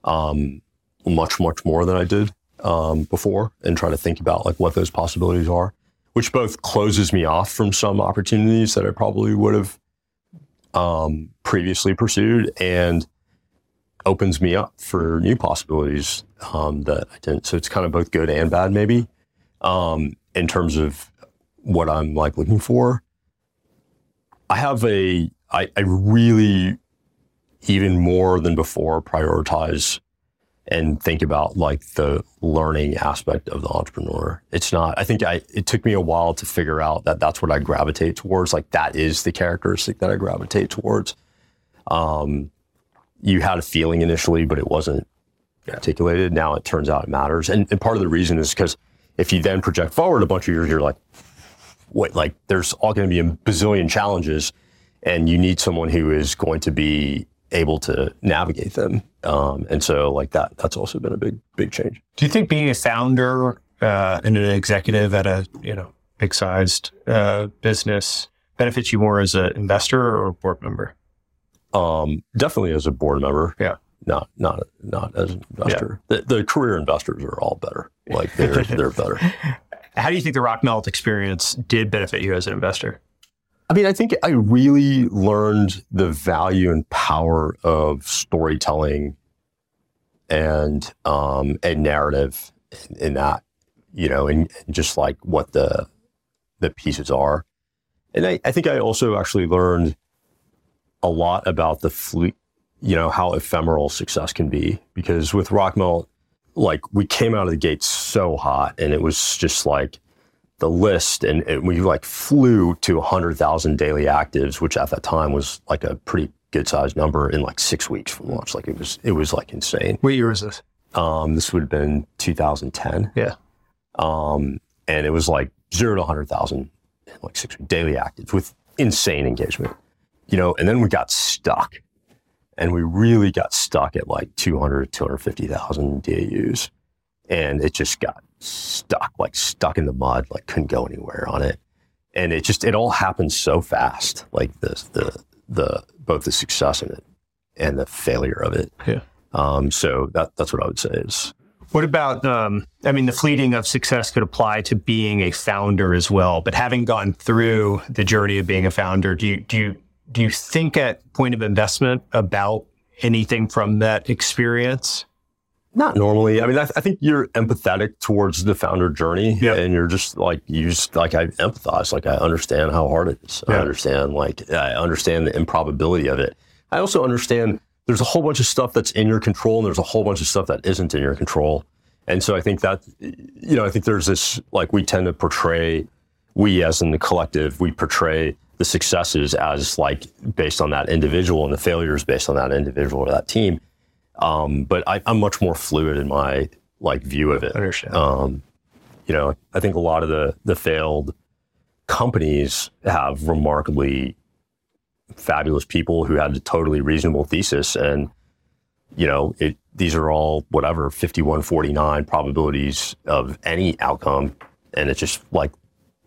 um, much, much more than I did um, before, and try to think about like what those possibilities are, which both closes me off from some opportunities that I probably would have um, previously pursued and opens me up for new possibilities um, that I didn't. So it's kind of both good and bad, maybe, um, in terms of what I'm like looking for. I have a, I, I really, even more than before, prioritize and think about like the learning aspect of the entrepreneur. It's not, I think I, it took me a while to figure out that that's what I gravitate towards. Like that is the characteristic that I gravitate towards. Um, you had a feeling initially, but it wasn't articulated. Now it turns out it matters. And, and part of the reason is because if you then project forward a bunch of years, you're like, wait, like there's all going to be a bazillion challenges, and you need someone who is going to be able to navigate them. Um, and so, like that, that's also been a big, big change. Do you think being a founder uh, and an executive at a you know big sized uh, business benefits you more as an investor or a board member? Um, definitely as a board member. Yeah. Not, not, not as an investor. The, the career investors are all better. Like they're, they're better. How do you think the Rockmelt experience did benefit you as an investor? I mean, I think I really learned the value and power of storytelling and um, and narrative in, that, you know, and, just like what the the pieces are. And I, I think I also actually learned a lot about the fleet, you know, how ephemeral success can be. Because with Rockmelt, like we came out of the gate so hot and it was just like the list and, and we like flew to 100,000 daily actives, which at that time was like a pretty good sized number in like six weeks from launch. Like it was, it was like insane. What year was this? Um, this would have been 2010. Yeah. Um, and it was like zero to 100,000, like six daily actives with insane engagement, you know, and then we got stuck and we really got stuck at like 200, 250,000 DAUs. And it just got stuck, like stuck in the mud, like couldn't go anywhere on it. And it just, it all happened so fast, like the, the, the, both the success in it and the failure of it. Yeah. Um, so that, that's what I would say is What about, um, I mean, the fleeting of success could apply to being a founder as well. But having gone through the journey of being a founder, do you, do you, do you think at point of investment about anything from that experience? Not normally. I mean, I, I think you're empathetic towards the founder journey, Yeah. and you're just like you just like I empathize. Like I understand how hard it is. I understand like I understand the improbability of it. I also understand there's a whole bunch of stuff that's in your control, and there's a whole bunch of stuff that isn't in your control. And so I think that you know I think there's this like we tend to portray we as in the collective we portray the successes as like based on that individual and the failures based on that individual or that team. Um, but I, I'm much more fluid in my like view of it. Understand. Um, you know, I think a lot of the the failed companies have remarkably fabulous people who had a totally reasonable thesis, and you know, it these are all whatever 5149 probabilities of any outcome, and it's just like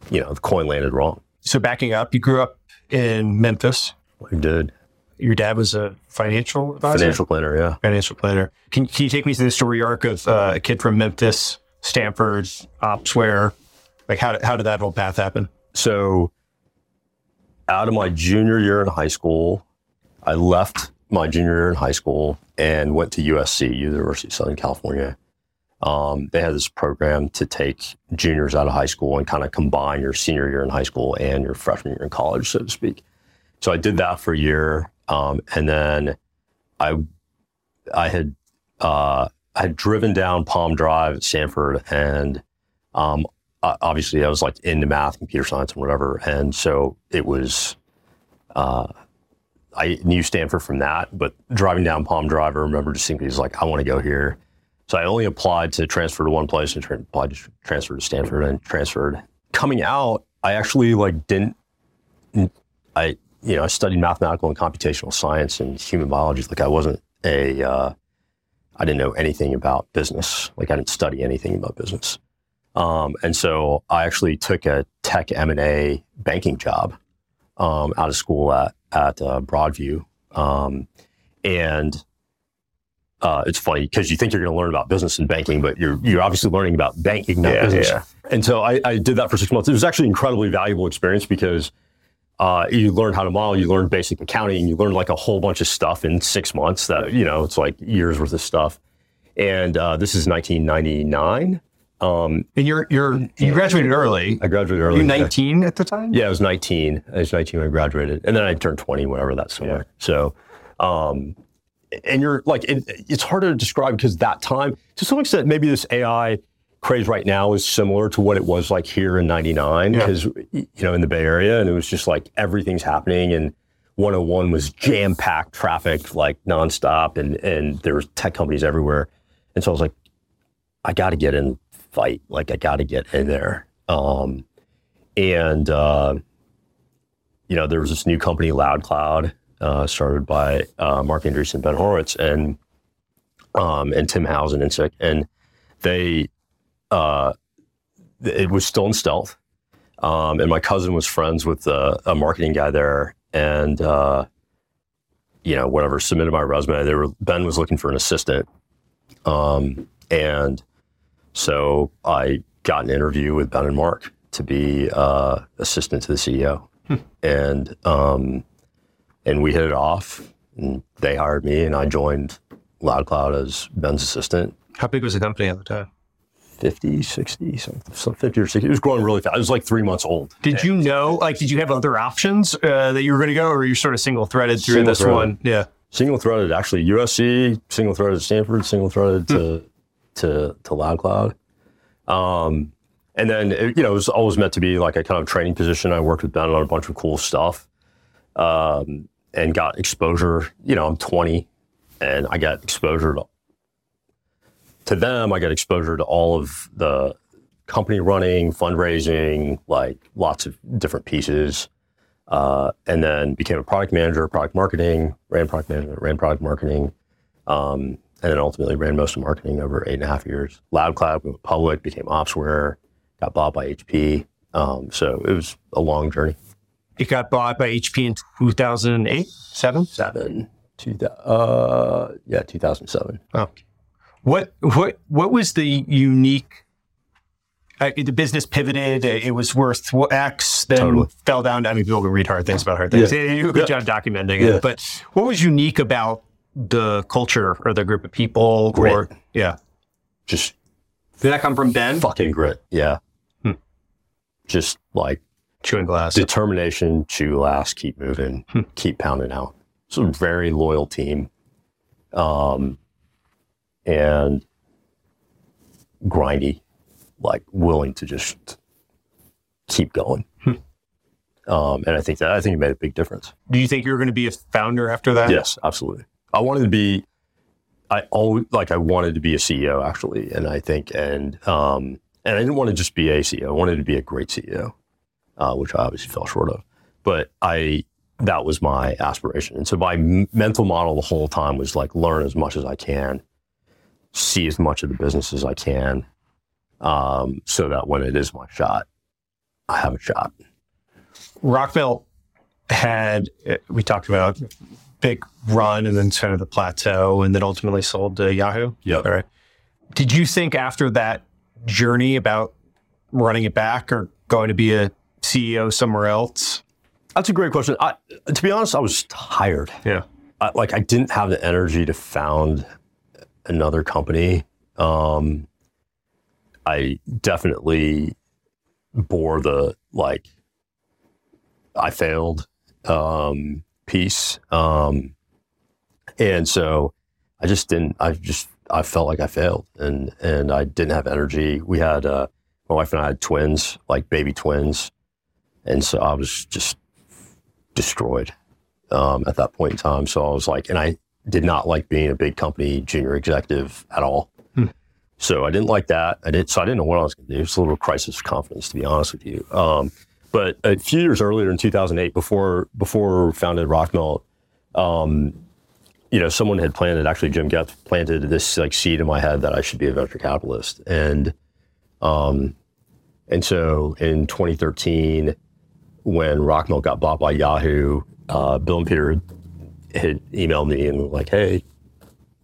you know the coin landed wrong. So backing up, you grew up in Memphis. I did Your dad was a financial advisor, financial planner, yeah. financial planner. Can, can you take me through the story arc of uh, a kid from Memphis, Stanford, Opsware? Like how how did that whole path happen? So, out of my junior year in high school, I left my junior year in high school and went to USC, University of Southern California. Um, they had this program to take juniors out of high school and kind of combine your senior year in high school and your freshman year in college, so to speak. So I did that for a year, um, and then I I had uh, I had driven down Palm Drive at Stanford, and um, obviously I was like into math, computer science, and whatever. And so it was, uh, I knew Stanford from that, but driving down Palm Drive, I remember distinctly, was like, I want to go here. So I only applied to transfer to one place and tra- applied to transfer to Stanford and transferred. Coming out, I actually like didn't, I, you know, I studied mathematical and computational science and human biology. Like I wasn't a, uh, I didn't know anything about business. Like I didn't study anything about business. Um, and so I actually took a tech M and A banking job um, out of school at at uh, Broadview, um, and uh, it's funny because you think you're going to learn about business and banking, but you're you're obviously learning about banking, not Yeah, business. yeah. And so I, I did that for six months. It was actually an incredibly valuable experience because uh, you learn how to model, you learn basic accounting, you learn like a whole bunch of stuff in six months. That you know, it's like years worth of stuff. And uh, this is 1999. Um, And you're you're you graduated early. I graduated Were early. you 19 at the time? Yeah, I was 19. I was 19 when I graduated, and then I turned 20, whatever that summer. So, um, and you're like, it, it's hard to describe because that time, to some extent, maybe this AI craze right now is similar to what it was like here in '99, Yeah. because you know in the Bay Area, and it was just like everything's happening, and 101 was jam packed traffic like nonstop, and and there was tech companies everywhere, and so I was like, I got to get in fight, like I got to get in there. Um, and uh, you know there was this new company LoudCloud uh, started by uh, Marc Andreessen and Ben Horowitz and um, and Tim Howes and In Sik and they uh, it was still in stealth. Um, and my cousin was friends with uh, a marketing guy there and uh, you know whatever submitted my resume. They were ben was looking for an assistant. Um, and so I got an interview with Ben and Mark to be uh, assistant to the CEO, and um, and we hit it off. And they hired me, and I joined LoudCloud as Ben's assistant. How big was the company at the time? 50, 60, some, some 50 or 60. It was growing really fast. It was like three months old. Did you know, like, did you have other options uh, that you were going to go, or were you sort of single threaded through this Single-threaded. one? Yeah. Single threaded, actually, USC, single threaded at Stanford, single threaded to, to, to LoudCloud. Um, and then, it, you know, it was always meant to be like a kind of training position. I worked with Ben on a bunch of cool stuff um, and got exposure. You know, I'm 20 and I got exposure to, to them. I got exposure to all of the company running, fundraising, like lots of different pieces. Uh, and then became a product manager, product marketing, ran product management, ran product marketing, um, and then ultimately ran most of marketing over eight and a half years. LoudCloud went public, became Opsware, got bought by HP. Um, so it was a long journey. It got bought by HP in 2008, seven. Seven, two, uh, yeah, 2007. Oh. What what what was the unique? Uh, the business pivoted. uh, It was worth X, then Totally. fell down. I mean, people can read hard things about hard things. Yeah. You do a good Yeah. job documenting Yeah. it. But what was unique about the culture or the group of people? Grit. Or yeah, Just did that come from Ben? fucking grit. Yeah. Hmm. Just like Chewing glass. determination, chew glass, keep moving, Hmm. keep pounding out. It's a very loyal team, um, and grindy, like willing to just keep going. Hmm. Um, and I think that I think it made a big difference. Do you think you were going to be a founder after that? Yes, absolutely. I wanted to be. I always like I wanted to be a CEO actually, and I think and um, and I didn't want to just be a CEO. I wanted to be a great CEO, uh, which I obviously fell short of. But I that was my aspiration, and so my m- mental model the whole time was like learn as much as I can, see as much of the business as I can, um, so that when it is my shot, I have a shot. Rockmelt had uh, we talked about big run and then kind of the plateau and then ultimately sold to Yahoo. Yeah. All right. Did you think after that journey about running it back or going to be a CEO somewhere else? That's a great question. I, to be honest, I was tired. Yeah. I, like I didn't have the energy to found another company. Um, I definitely bore the like I failed um, piece, um, and so I just didn't. I just I felt like I failed, and and I didn't have energy. We had uh, my wife and I had twins, like baby twins, and so I was just destroyed um, at that point in time. So I was like, and I did not like being a big company junior executive at all. Hmm. So I didn't like that. I did. So I didn't know what I was going to do. It's a little crisis of confidence, to be honest with you. Um, but a few years earlier in 2008, before before founded Rockmelt, um, you know, someone had planted. Actually, Jim Goetz planted this like seed in my head that I should be a venture capitalist, and um, and so in 2013, when Rockmelt got bought by Yahoo, uh, Bill and Peter had emailed me and were like, "Hey,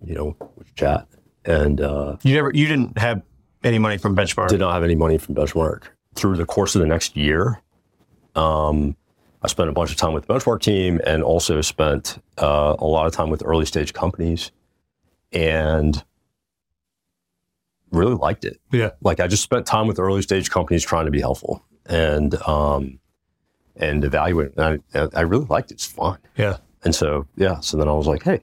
you know, let's chat." And uh, You never you didn't have any money from Benchmark. did not have any money from Benchmark. Through the course of the next year, um, I spent a bunch of time with the Benchmark team and also spent uh, a lot of time with early stage companies, and really liked it. yeah. like I just spent time with early stage companies trying to be helpful and um and evaluate. And I, I really liked it. It's fun. Yeah. And so yeah, so then I was like, hey,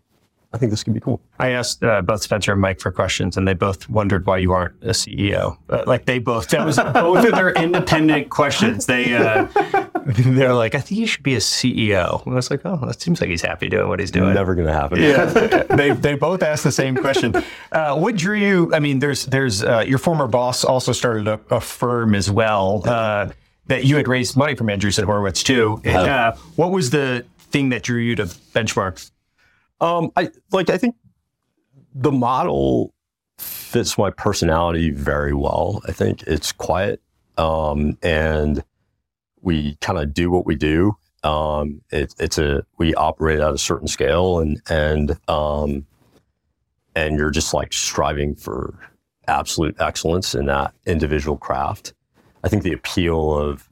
I think this could be cool. I asked uh, both Spencer and Mike for questions, and they both wondered why you aren't a CEO. Uh, like they both, that was both of their independent questions. They, uh, they're like, I think you should be a CEO. And I was like, oh, that seems like he's happy doing what he's doing. Never gonna happen. Yeah, they they both asked the same question. Uh, what drew you? I mean, there's there's uh, your former boss also started a, a firm as well uh, that you had raised money from Andreessen Horowitz too. Uh, what was the thing that drew you to Benchmark? Um, I like. I think the model fits my personality very well. I think it's quiet, um, and we kind of do what we do. Um, it, it's a we operate at a certain scale, and and um, and you're just like striving for absolute excellence in that individual craft. I think the appeal of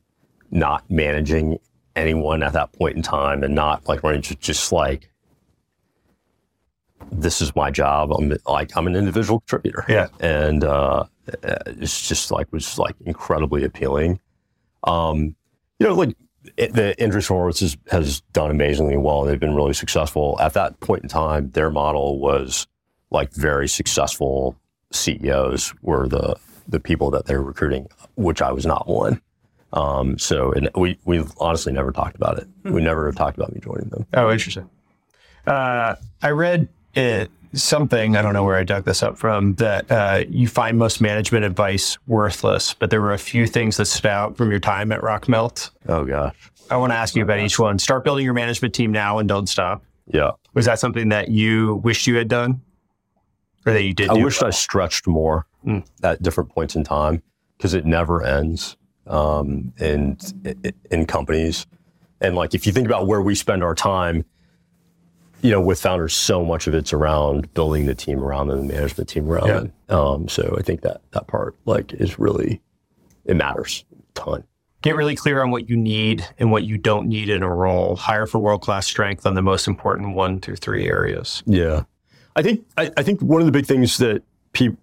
not managing anyone at that point in time and not like running just, just like this is my job. I'm like I'm an individual contributor. Yeah. and uh, it's just like was like incredibly appealing. Um, you know, like it, the Andreessen Horowitz has, has done amazingly well. They've been really successful. At that point in time, their model was like very successful CEOs were the the people that they were recruiting, which I was not one. Um, so, and we we honestly never talked about it. We never have talked about me joining them. Oh, interesting. Uh, I read it, something, I don't know where I dug this up from, that uh, you find most management advice worthless, but there were a few things that stood out from your time at Rockmelt. Oh gosh, I want to ask you about each one. Start building your management team now and don't stop. yeah. Was that something that you wished you had done? Or that you did I do? wished I stretched more Mm. at different points in time because it never ends um, in in companies. And like if you think about where we spend our time, you know, with founders, so much of it's around building the team around them, the management team around Yeah. them. Um, so I think that that part like is really it matters a ton. Get really clear on what you need and what you don't need in a role. Hire for world class strength on the most important one through three areas. Yeah, I think I, I think one of the big things that people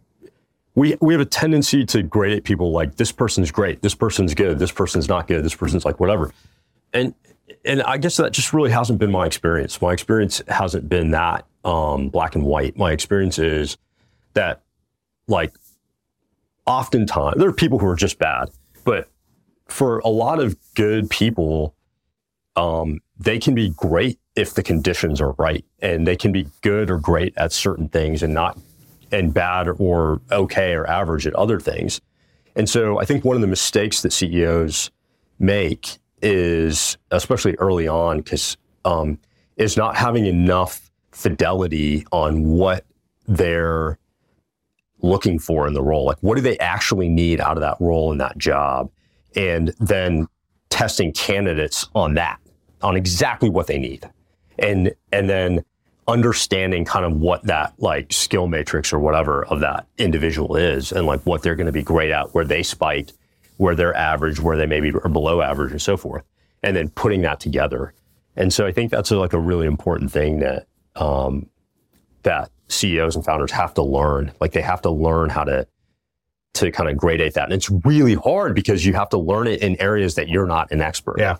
we we have a tendency to grade people like this person's great, this person's good, this person's not good, this person's like whatever, and and I guess that just really hasn't been my experience. My experience hasn't been that um, black and white. My experience is that like oftentimes there are people who are just bad, but for a lot of good people, um, they can be great if the conditions are right, and they can be good or great at certain things, and not and bad or okay or average at other things. And so I think one of the mistakes that CEOs make is, especially early on, because um, is not having enough fidelity on what they're looking for in the role. Like, what do they actually need out of that role and that job? And then testing candidates on that, on exactly what they need. And, and then understanding kind of what that like skill matrix or whatever of that individual is and like what they're going to be great at, where they spike, where they're average, where they maybe are below average and so forth. And then putting that together. And so I think that's a, like a really important thing that, um, that CEOs and founders have to learn. Like they have to learn how to to kind of gradate that. And it's really hard because you have to learn it in areas that you're not an expert. Yeah.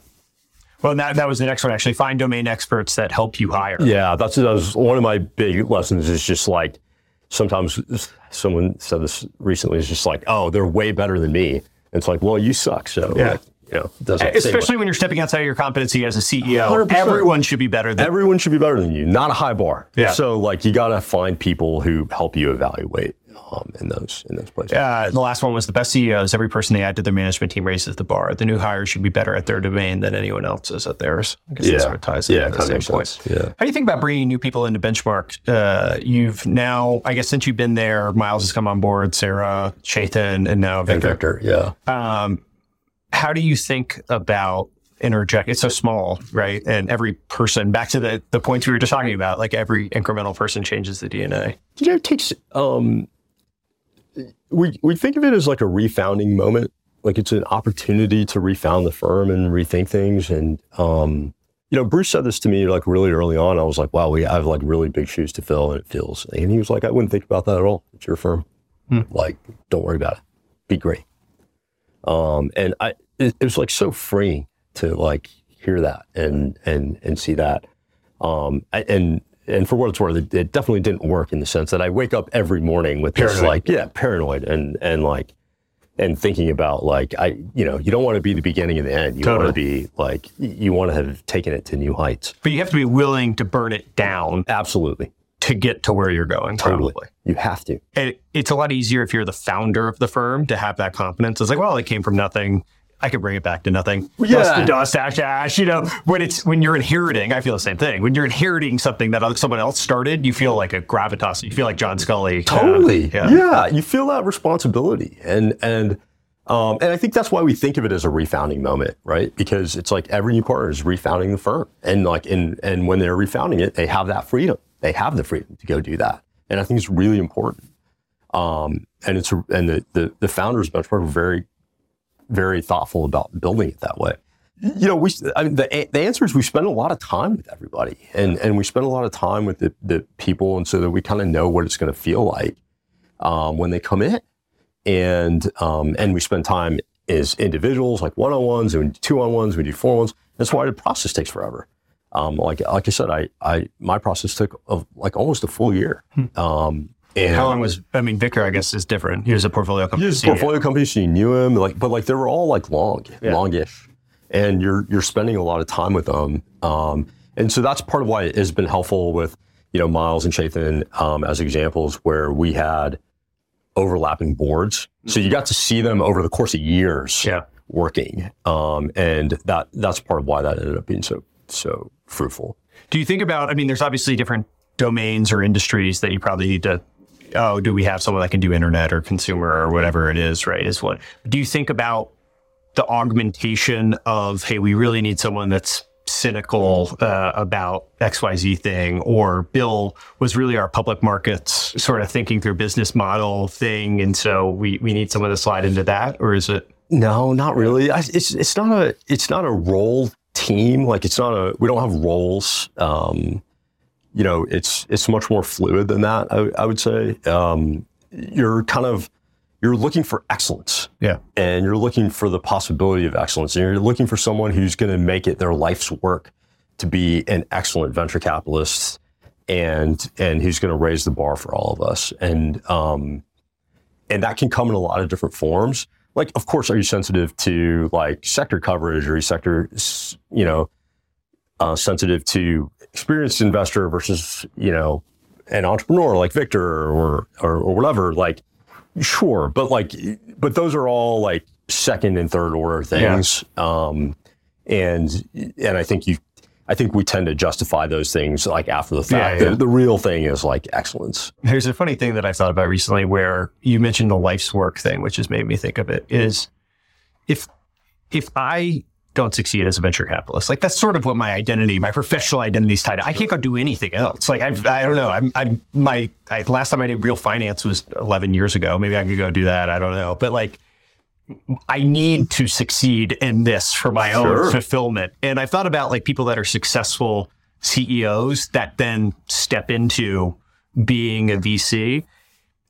Well, that, that was the next one, actually. Find domain experts that help you hire. Yeah, that's that was one of my big lessons is just like sometimes someone said this recently is just like, oh, they're way better than me. And it's like, well, you suck. So Yeah. like, you know, it doesn't Especially when you're stepping outside of your competency as a CEO. 100%. Everyone should be better than everyone should be better than you, not a high bar. Yeah. So like you got to find people who help you evaluate um, in those in those places. Uh, the last one was the best CEOs. Every person they add to their management team raises the bar. The new hires should be better at their domain than anyone else is at theirs. I guess that sort of ties into yeah, the same point. Yeah. How do you think about bringing new people into Benchmark? Uh, you've now, I guess, since you've been there, Miles has come on board, Sarah, Chetan, and now And Victor. Victor, yeah. Um, how do you think about interject? It's so small, right? And every person, back to the the points we were just talking about, like every incremental person changes the DNA. Did it takes um, we we think of it as like a refounding moment. Like it's an opportunity to refound the firm and rethink things. And um, you know, Bruce said this to me like really early on. I was like, wow, we have like really big shoes to fill, and it feels. And he was like, I wouldn't think about that at all. It's your firm. Like, don't worry about it. Be great. Um, and I, it, it was like so freeing to like hear that and and and see that. Um, and and for what it's worth, it, it definitely didn't work in the sense that I wake up every morning with this like yeah paranoid and and like and thinking about like I you know you don't want to be the beginning and the end. You want to be like you want to have taken it to new heights. But you have to be willing to burn it down Absolutely, to get to where you're going. totally. Probably. You have to. And it's a lot easier if you're the founder of the firm to have that confidence. It's like, well, it came from nothing. I could bring it back to nothing. Yeah. Dust to dust, ash to ash. You know, when it's when you're inheriting, I feel the same thing. When you're inheriting something that someone else started, you feel like a gravitas. You feel like John Sculley. Totally. yeah. yeah. You feel that responsibility. And and um, and I think that's why we think of it as a refounding moment, right? Because it's like every new partner is refounding the firm. And like in and when they're refounding it, they have that freedom. They have the freedom to go do that. And I think it's really important. Um, and it's and the, the the founders of Benchmark very very thoughtful about building it that way. You know, we I mean, the the answer is we spend a lot of time with everybody, and and we spend a lot of time with the, the people, and so that we kind of know what it's going to feel like um, when they come in, and um, and we spend time as individuals, like one on ones, and we do two on ones, we do four ones. That's why the process takes forever. Um, like like I said, I I my process took a, like almost a full year. Um, and How long was, I mean, Victor, I guess, is different. He was a portfolio company. he was a portfolio company, so you knew him, like, but like they were all like long, Yeah. longish, and you're you're spending a lot of time with them, um, and so that's part of why it has been helpful with you know Miles and Chetan um, as examples where we had overlapping boards, so you got to see them over the course of years Yeah. working, um, and that that's part of why that ended up being so so fruitful. Do you think about, I mean, there's obviously different domains or industries that you probably need to, oh, do we have someone that can do internet or consumer or whatever it is, right? Is what, do you think about the augmentation of, hey, we really need someone that's cynical uh, about XYZ thing, or Bill was really our public markets sort of thinking through business model thing. And so we, we need someone to slide into that, or is it? No, not really. I, it's it's not a it's not a role team. Like it's not a we don't have roles. Um, you know, it's it's much more fluid than that. I, I would say um, you're kind of you're looking for excellence, Yeah. and you're looking for the possibility of excellence, and you're looking for someone who's going to make it their life's work to be an excellent venture capitalist, and and who's going to raise the bar for all of us. And um, and that can come in a lot of different forms. Like, of course, are you sensitive to like sector coverage? Are you sector, you know, uh, sensitive to experienced investor versus you know an entrepreneur like Victor or or, or whatever? Like, sure, but like, but those are all like second and third order things. Um, and and I think you, I think we tend to justify those things like after the fact. Yeah, yeah. The, the real thing is like excellence. There's a funny thing that I thought about recently where you mentioned the life's work thing, which has made me think of it is if if I don't succeed as a venture capitalist, like that's sort of what my identity, my professional identity is tied to. I can't go do anything else. Like I've, I don't know. I'm, I'm my I, last time I did real finance was 11 years ago. Maybe I could go do that. I don't know. But like I need to succeed in this for my Sure. own fulfillment. And I've thought about like people that are successful CEOs that then step into being a VC.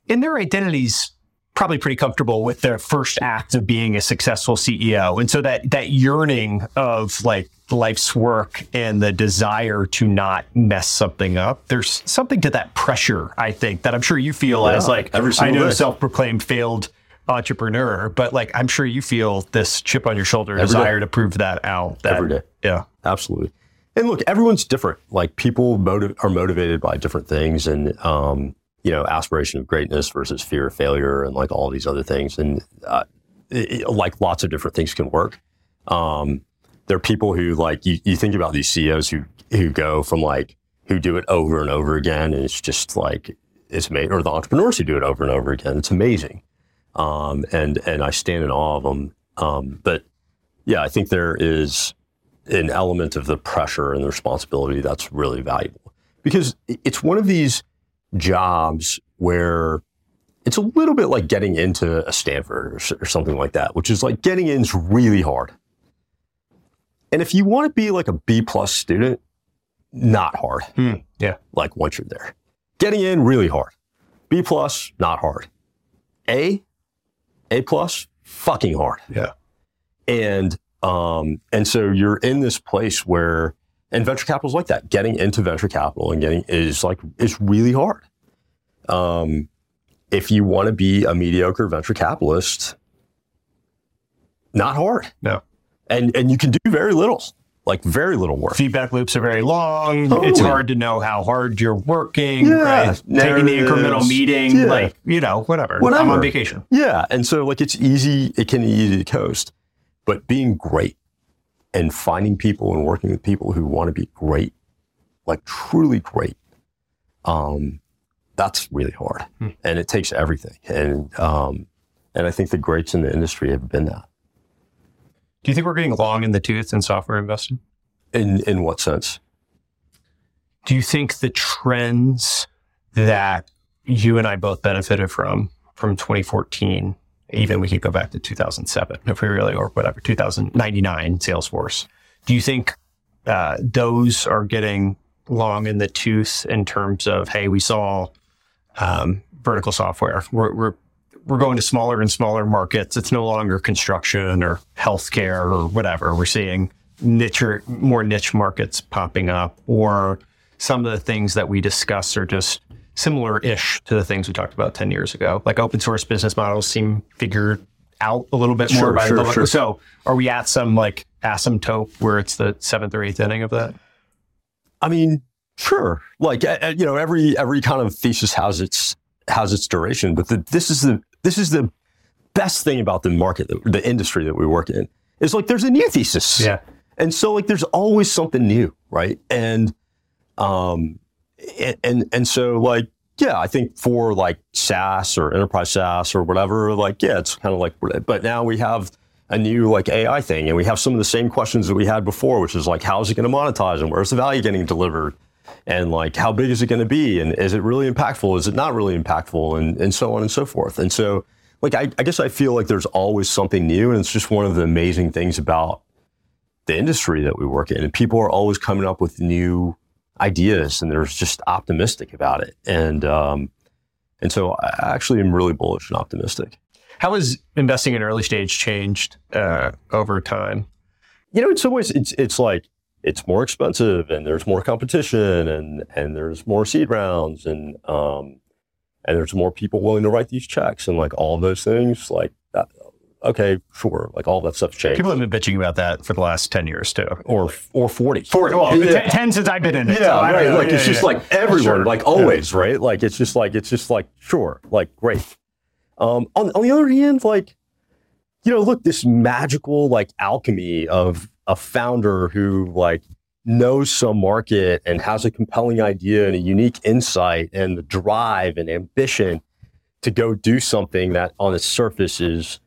And their identity's probably pretty comfortable with their first act of being a successful CEO. And so that that yearning of like life's work and the desire to not mess something up, there's something to that pressure, I think, that I'm sure you feel as like every I know self-proclaimed failed entrepreneur, but like I'm sure you feel this chip on your shoulder Every desire day. to prove that out. That, Every day. Yeah. Absolutely. And look, everyone's different. Like people motiv- are motivated by different things and, um, you know, aspiration of greatness versus fear of failure and like all these other things. And uh, it- like lots of different things can work. Um, there are people who like, you, you think about these CEOs who, who go from like, who do it over and over again. And it's just like, it's amazing. Or the entrepreneurs who do it over and over again. It's amazing. Um, and, and I stand in awe of them. Um, but yeah, I think there is, an element of the pressure and the responsibility that's really valuable because it's one of these jobs where it's a little bit like getting into a Stanford or, or something like that, which is like getting in is really hard. And if you want to be like a B plus student, not hard. Hmm, yeah. Like once you're there, getting in really hard. B plus, not hard. A, A plus, fucking hard Yeah. and um, and so you're in this place where and venture capital is like that getting into venture capital and getting is like is really hard um, if you want to be a mediocre venture capitalist not hard No. and and you can do very little like very little work Feedback loops are very long. It's hard to know how hard you're working. Yeah. Right? Taking the incremental meeting, Yeah. like, you know, whatever. I'm on vacation. Yeah, and so like it's easy, it can be easy to coast, but being great and finding people and working with people who want to be great, like truly great, um, that's really hard, Hmm. and it takes everything. And um, and I think the greats in the industry have been that. Do you think we're getting long in the tooth in software investing? In in what sense? Do you think the trends that you and I both benefited from from 2014. Even we could go back to 2007 if we really, or whatever, 2099 Salesforce. Do you think uh, those are getting long in the tooth in terms of, hey, we saw um, vertical software. We're, we're we're going to smaller and smaller markets. It's no longer construction or healthcare or whatever. We're seeing niche more niche markets popping up, or some of the things that we discuss are just similar-ish to the things we talked about 10 years ago. Like open source business models seem figured out a little bit more. Sure, by sure, the- sure. So are we at some like asymptote where it's the seventh or eighth inning of that? I mean, sure. Like you know, every every kind of thesis has its has its duration, but the, this is the this is the best thing about the market, that, the industry that we work in. Is like there's a new thesis. Yeah. And so like there's always something new, right? And um and and, so like yeah, I think for like SaaS or enterprise SaaS or whatever, like yeah, it's kind of like but now we have a new like AI thing and we have some of the same questions that we had before, which is like how is it going to monetize and where's the value getting delivered? And like how big is it going to be? And is it really impactful? Is it not really impactful? And and so on and so forth. And so like I, I guess I feel like there's always something new and it's just one of the amazing things about the industry that we work in. And people are always coming up with new ideas and they're just optimistic about it. And um, and so I actually am really bullish and optimistic. How has investing in early stage changed uh, over time? You know, in some ways it's it's like it's more expensive and there's more competition and and there's more seed rounds and um and there's more people willing to write these checks and like all those things like okay, sure, like all that stuff's changed. People have been bitching about that for the last 10 years too. or or 40. For, well, Yeah. t- 10 since I've been in it. Yeah, so right. Like Yeah, it's just yeah. like everywhere, Sure. like always, right? Like it's just like it's just like sure, like great. Um, on on the other hand, like you know, look, this magical like alchemy of a founder who like knows some market and has a compelling idea and a unique insight and the drive and ambition to go do something that on its surface is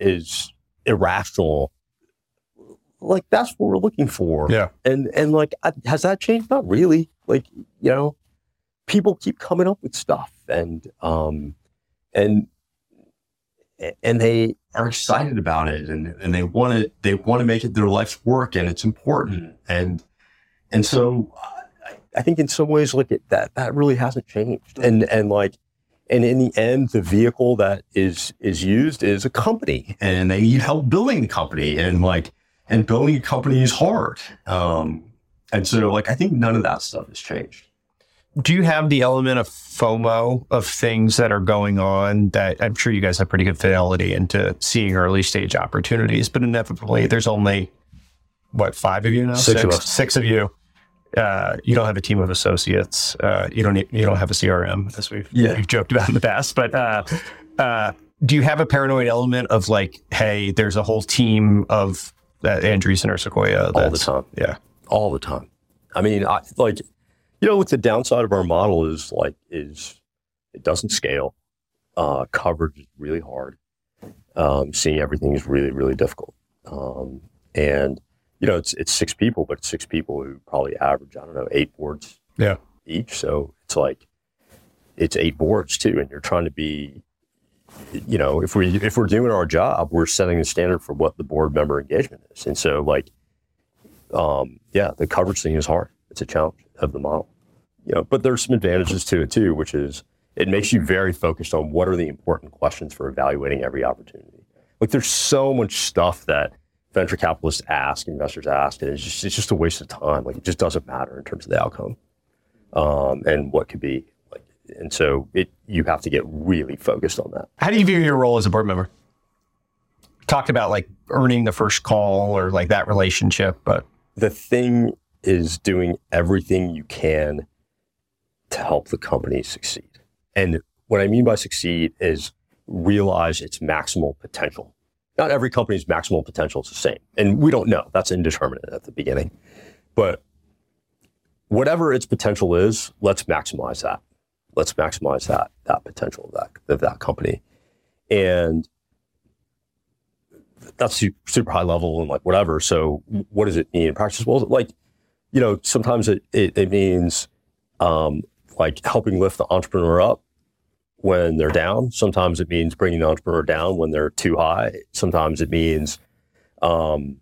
is irrational. Like that's what we're looking for. Yeah. and and like has that changed? Not really. Like you know people keep coming up with stuff and um and and they are excited about it and and they want to they want to make it their life's work and it's important. And and so I, I think in some ways like it, that that really hasn't changed. And and like and in the end the vehicle that is is used is a company and they need help building the company and like and building a company is hard um and so like i think none of that stuff has changed Do you have the element of FOMO of things that are going on that I'm sure you guys have pretty good fidelity into seeing early stage opportunities, but inevitably there's only what five of you now? Six of us. Six of you. Uh, you don't have a team of associates. Uh, you don't. Need, you don't have a CRM, as we've, Yeah. we've joked about in the past. But uh, uh, do you have a paranoid element of like, hey, there's a whole team of that Andreessen or Sequoia all the time Yeah. all the time. I mean, I, like, you know, what the downside of our model is like, is it doesn't scale. Uh, coverage is really hard. Um, seeing everything is really, really difficult. Um, and you know, it's it's six people, but it's six people who probably average, I don't know, eight boards Yeah. each. So it's like it's eight boards too, and you're trying to be, you know, if we if we're doing our job, we're setting the standard for what the board member engagement is, and so like um, yeah, the coverage thing is hard. It's a challenge of the model. You know, but there's some advantages to it too, which is it makes you very focused on what are the important questions for evaluating every opportunity. Like there's so much stuff that venture capitalists ask, investors ask, and it's just it's just a waste of time. Like it just doesn't matter in terms of the outcome um, and what could be. Like, and so it you have to get really focused on that. How do you view your role as a board member? Talked about like earning the first call or like that relationship, but the thing is doing everything you can to help the company succeed. And what I mean by succeed is realize its maximal potential. Not every company's maximal potential is the same. And we don't know. That's indeterminate at the beginning. But whatever its potential is, let's maximize that. Let's maximize that that potential of that of that company. And that's su- super high level and like whatever. So what does it mean in practice? Well, like, you know, sometimes it, it, it means um, like helping lift the entrepreneur up when they're down. Sometimes it means bringing the entrepreneur down when they're too high. Sometimes it means, um,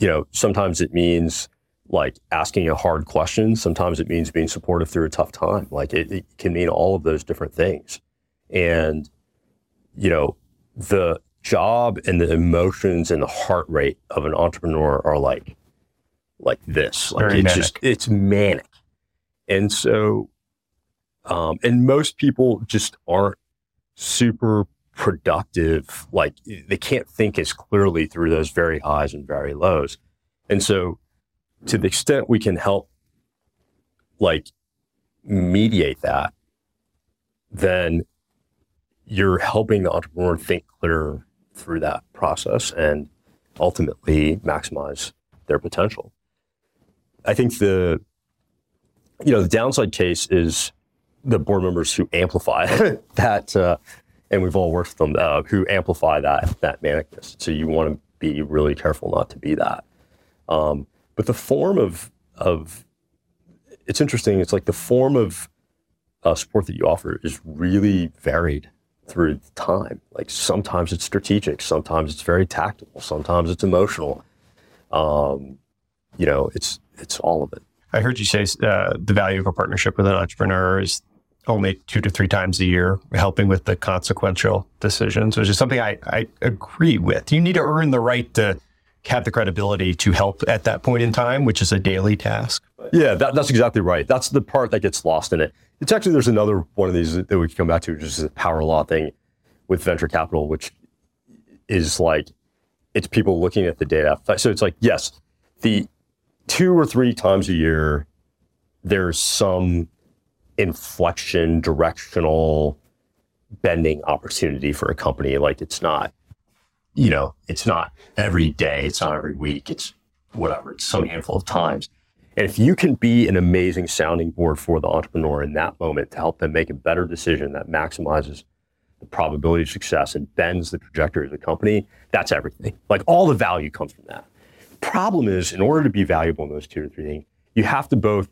you know, sometimes it means like asking a hard question. Sometimes it means being supportive through a tough time. Like it, it can mean all of those different things. And, you know, the job and the emotions and the heart rate of an entrepreneur are like, like this. Like Very it's manic. just, it's manic. And so, um, and most people just aren't super productive. Like they can't think as clearly through those very highs and very lows. And so, to the extent we can help, like, mediate that, then you're helping the entrepreneur think clearer through that process and ultimately maximize their potential. I think the you know the downside case is the board members who amplify that, uh, and we've all worked with them uh, who amplify that that manicness. So you want to be really careful not to be that. Um, but the form of of it's interesting. It's like the form of uh, support that you offer is really varied through time. Like sometimes it's strategic, sometimes it's very tactical, sometimes it's emotional. Um, you know, it's it's all of it. I heard you say uh, the value of a partnership with an entrepreneur is only two to three times a year, helping with the consequential decisions, which is something I, I agree with. You need to earn the right to have the credibility to help at that point in time, which is a daily task. Yeah, that, that's exactly right. That's the part that gets lost in it. It's actually there's another one of these that we can come back to, which is a power law thing with venture capital, which is like it's people looking at the data. So it's like yes, the two or three times a year there's some inflection, directional bending opportunity for a company. Like it's not, you know, it's not every day, it's not every week, it's whatever, it's some handful of times. And if you can be an amazing sounding board for the entrepreneur in that moment to help them make a better decision that maximizes the probability of success and bends the trajectory of the company, that's everything. Like all the value comes from that. Problem is, in order to be valuable in those two or three things, you have to both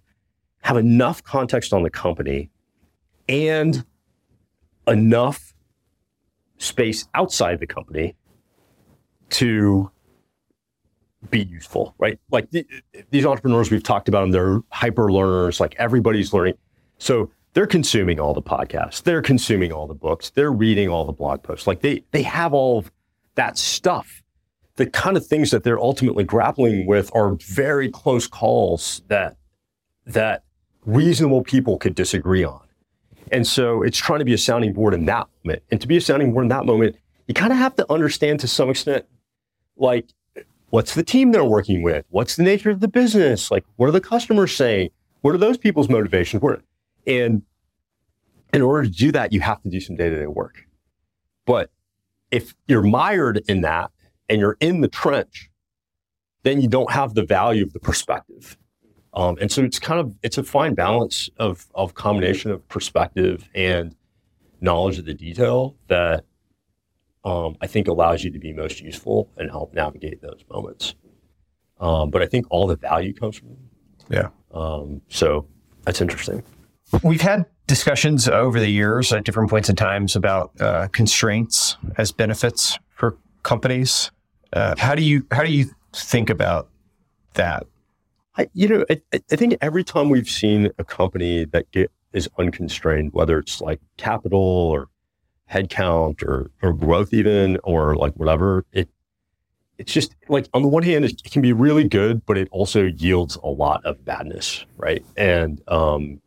have enough context on the company and enough space outside the company to be useful, right? Like th- these entrepreneurs we've talked about them, they're hyper learners, like everybody's learning. So they're consuming all the podcasts, they're consuming all the books, they're reading all the blog posts. Like they they have all of that stuff. The kind of things that they're ultimately grappling with are very close calls that that reasonable people could disagree on. And so it's trying to be a sounding board in that moment. And to be a sounding board in that moment, you kind of have to understand to some extent, like, what's the team they're working with? What's the nature of the business? Like, what are the customers saying? What are those people's motivations? What- And in order to do that, you have to do some day to day work. But if you're mired in that and you're in the trench, then you don't have the value of the perspective. Um, and so it's kind of it's a fine balance of of combination of perspective and knowledge of the detail that um, I think allows you to be most useful and help navigate those moments. Um, but I think all the value comes from Yeah. um, so that's interesting. We've had discussions over the years at different points in times about uh, constraints as benefits for companies. Uh, how do you how do you think about that? I, you know, I, I I think every time we've seen a company that get, is unconstrained, whether it's like capital or headcount or or growth even or like whatever, it it's just like on the one hand it can be really good, but it also yields a lot of badness, right? And um,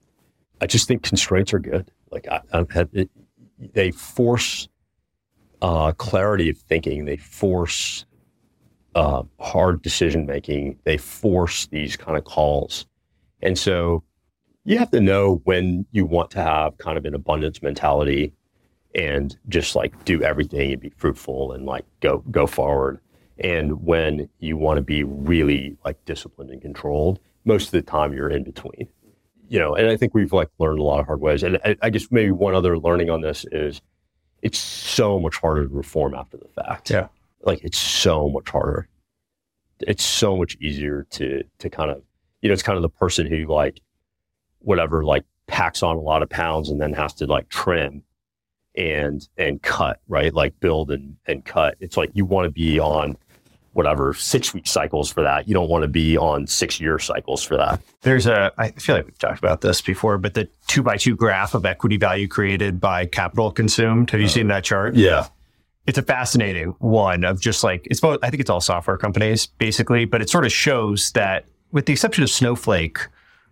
I just think constraints are good. Like I, I've had it, they force uh, clarity of thinking. They force uh, hard decision making. They force these kind of calls. And so you have to know when you want to have kind of an abundance mentality and just like do everything and be fruitful and like go go forward. And when you want to be really like disciplined and controlled, most of the time you're in between. You know, and I think we've like learned a lot of hard ways. And I, I guess maybe one other learning on this is it's so much harder to reform after the fact Yeah. Like it's so much harder. It's so much easier to to kind of you know it's kind of the person who like whatever like packs on a lot of pounds and then has to like trim and and cut, right? Like build and and cut. It's like you want to be on whatever six week cycles for that. You don't want to be on six year cycles for that. There's a, I feel like we've talked about this before, but the two by two graph of equity value created by capital consumed. Have you uh, seen that chart? Yeah. It's a fascinating one of just like, it's both, I think it's all software companies basically, but it sort of shows that with the exception of Snowflake,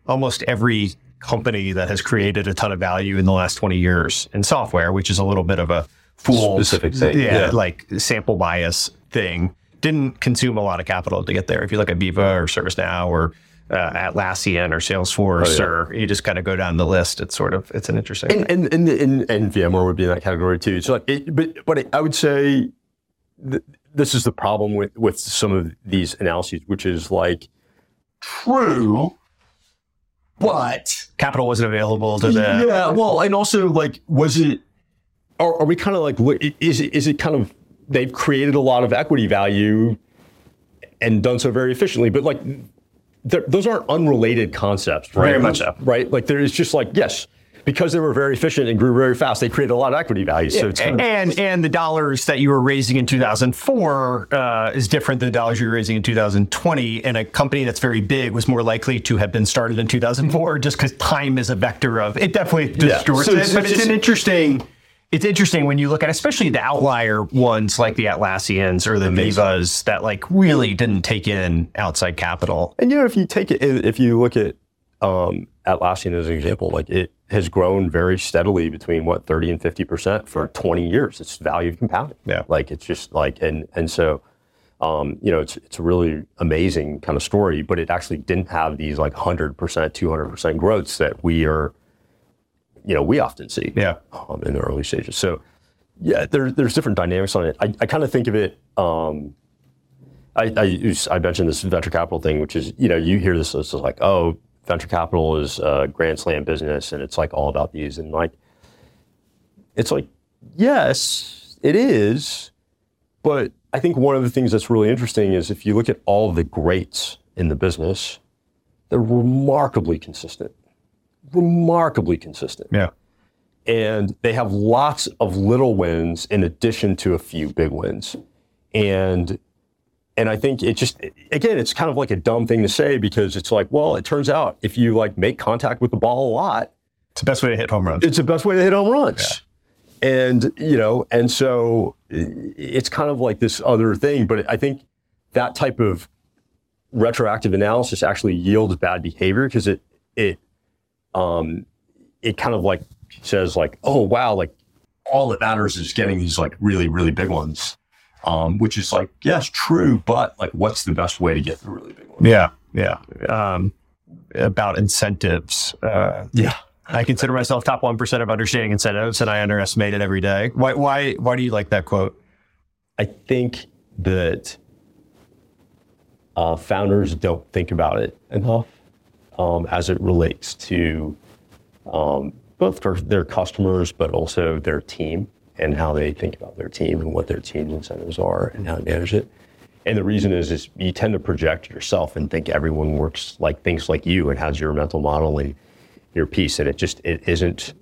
almost every company that has created a ton of value in the last 20 years in software, which is a little bit of a fool Specific thing. yeah, Yeah. like sample bias thing didn't consume a lot of capital to get there. If you look at Veeva or ServiceNow or uh, Atlassian or Salesforce, Oh, yeah. or you just kind of go down the list, it's sort of it's an interesting. And and and, and, and VMware would be in that category too. So, like, it, but but I would say th- this is the problem with with some of these analyses, which is like true, but capital wasn't available to the. yeah, well, and also like, was it? Are, are we kind of like, is it, is it kind of? They've created a lot of equity value and done so very efficiently, but like, those aren't unrelated concepts, right? Very much so. right? Like, there is just like, yes, because they were very efficient and grew very fast, they created a lot of equity value. So it's kind of, and and the dollars that you were raising in 2004 uh, is different than the dollars you were raising in 2020. And a company that's very big was more likely to have been started in 2004, just because time is a vector of it. Definitely distorts So it, it's- but it's it's an interesting. It's interesting when you look at, especially the outlier ones like the Atlassians or the Veevas that like really didn't take in outside capital. and you know, if you take it, if you look at um, Atlassian as an example, like it has grown very steadily between what 30 and 50 percent for 20 years. It's value compounding. Yeah. like it's just like and and so. Um, you know, it's it's a really amazing kind of story, but it actually didn't have these like hundred percent, two hundred percent growths that we are, you know, we often see Yeah. um, in the early stages. So, yeah, there, there's different dynamics on it. I, I kind of think of it. Um, I, I, use- I mentioned this venture capital thing, which is you know you hear this as like oh venture capital is a grand slam business and it's like all about these and like it's like yes it is, but I think one of the things that's really interesting is if you look at all the greats in the business, they're remarkably consistent, remarkably consistent Yeah. and they have lots of little wins in addition to a few big wins and and i think it just again it's kind of like a dumb thing to say because it's like well it turns out if you like make contact with the ball a lot It's the best way to hit home runs. it's the best way to hit home runs and you know and so it's kind of like this other thing but i think that type of retroactive analysis actually yields bad behavior because it it um it kind of like says like oh wow like all that matters is getting these like really really big ones um which is like yes true but like what's the best way to get the really big ones Yeah. Yeah. Um, about incentives. Uh, yeah I consider myself top one percent of understanding incentives, and I underestimate it every day. Why? Why? Why do you like that quote? I think that uh, founders don't think about it enough um, as it relates to um, both their customers, but also their team and how they think about their team and what their team's incentives are and how to manage it. And the reason is, is you tend to project yourself and think everyone works like thinks like you and has your mental model and your piece, and it just it isn't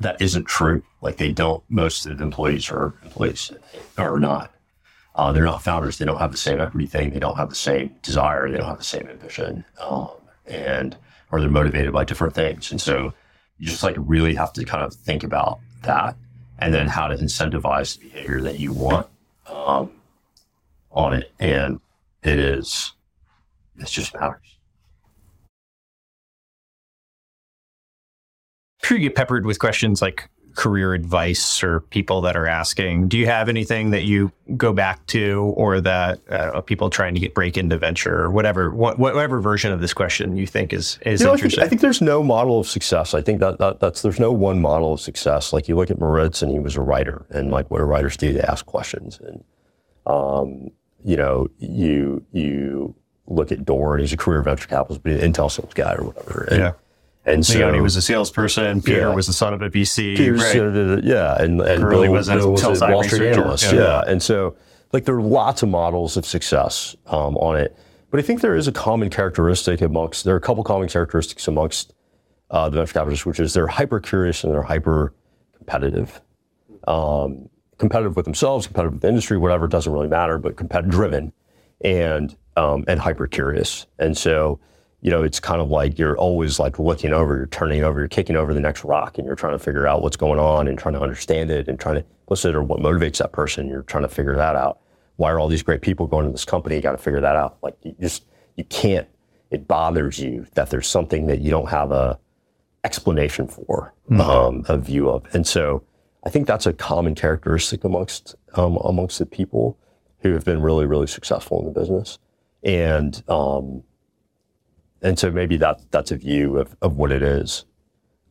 that isn't true. Like they don't. Most of the employees are employees or not. Uh, they're not founders. They don't have the same equity thing. They don't have the same desire. They don't have the same ambition, um, and or they're motivated by different things. And so you just like really have to kind of think about that, and then how to incentivize the behavior that you want um, on it. And it is, it just matters. Sure you get peppered with questions like career advice or people that are asking. Do you have anything that you go back to, or that uh, people trying to get break into venture, or whatever, wha- whatever version of this question you think is is You know, I think, interesting? I think there's no model of success. I think that, that that's there's no one model of success. Like you look at Moritz, and he was a writer, and like what do writers do? They ask questions, and um, you know, you you look at Doerr. He's a career venture capitalist, but an Intel sales guy or whatever. And, Yeah. And so Leone was a salesperson. Peter Yeah. was the son of a VC. Peter right. said yeah, and, and Gurley Bill, was a Bill was a Wall Street analyst. Yeah. Yeah. and so like there are lots of models of success um, on it, but I think there is a common characteristic amongst there are a couple common characteristics amongst uh, the venture capitalists, which is they're hyper curious and they're hyper competitive. Um, competitive with themselves, competitive with the industry, whatever, doesn't really matter, but competitive driven and um, and hyper curious. And so, you know, it's kind of like you're always like looking over, you're turning over, you're kicking over the next rock, and you're trying to figure out what's going on and trying to understand it and trying to listen or what motivates that person. You're trying to figure that out. Why are all these great people going to this company? You got to figure that out. Like you just you can't. It bothers you that there's something that you don't have a explanation for, um, a view of, and so I think that's a common characteristic amongst um, amongst the people who have been really really successful in the business, and um, and so maybe that that's a view of, of what it is.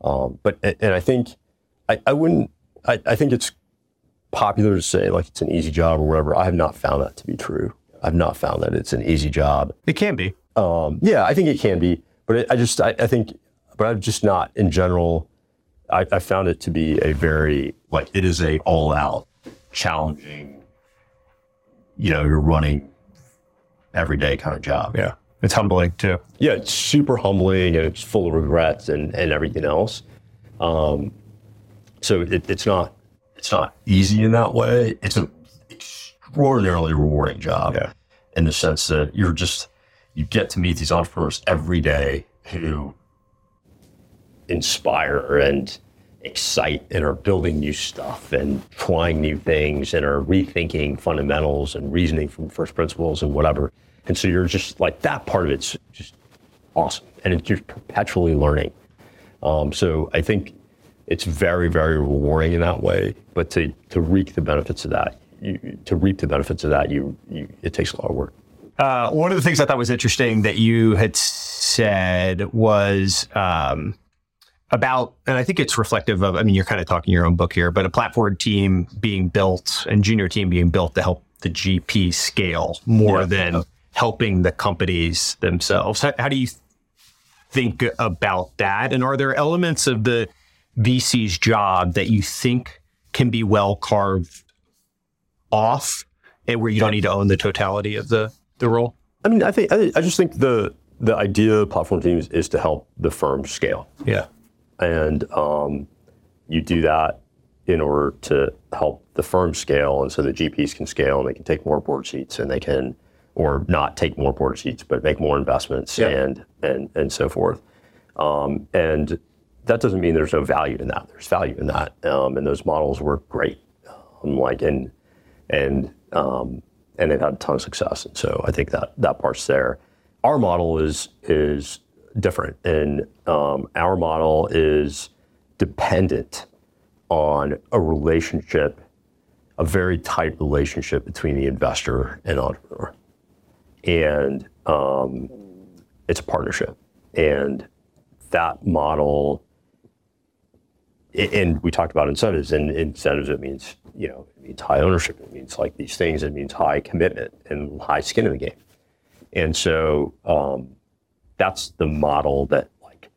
Um, but and I think I, I wouldn't I, I think it's popular to say like it's an easy job or whatever. I have not found that to be true. I've not found that it's an easy job. It can be. Um, yeah, I think it can be, but it, I just I, I think, but I've just not in general. I, I found it to be a very like it is a all out challenging. You know, you're running every day kind of job. Yeah. It's humbling too. Yeah, it's super humbling and it's full of regrets and, and everything else. Um, so it, it's not it's not easy in that way. It's an extraordinarily rewarding job Yeah. in the sense that you're just you get to meet these entrepreneurs every day who inspire and excite and are building new stuff and trying new things and are rethinking fundamentals and reasoning from first principles and whatever. And so you're just like that part of it's just awesome and it's just perpetually learning. Um, so I think it's very, very rewarding in that way. But to, to reap the benefits of that, you, to reap the benefits of that, you, you it takes a lot of work. Uh, one of the things I thought was interesting that you had said was um, about, and I think it's reflective of, I mean, you're kind of talking your own book here, but a platform team being built and junior team being built to help the GP scale more Yeah. than helping the companies themselves. How, how do you think about that? And are there elements of the VC's job that you think can be well carved off and where you don't need to own the totality of the, the role? I mean, I think I, I just think the the idea of platform teams is to help the firm scale, Yeah. and um, you do that in order to help the firm scale, and so the GPs can scale and they can take more board seats and they can, or not take more board seats, but make more investments Yeah. and and and so forth. Um, and that doesn't mean there's no value in that. There's value in that, um, and those models work great. Um, like and and um, and they've had a ton of success. And so I think that that part's there. Our model is is different, and um, our model is dependent on a relationship, a very tight relationship between the investor and entrepreneur, and um, it's a partnership, and that model and we talked about incentives and incentives it means you know it means high ownership it means like these things it means high commitment and high skin in the game. And so um, that's the model that like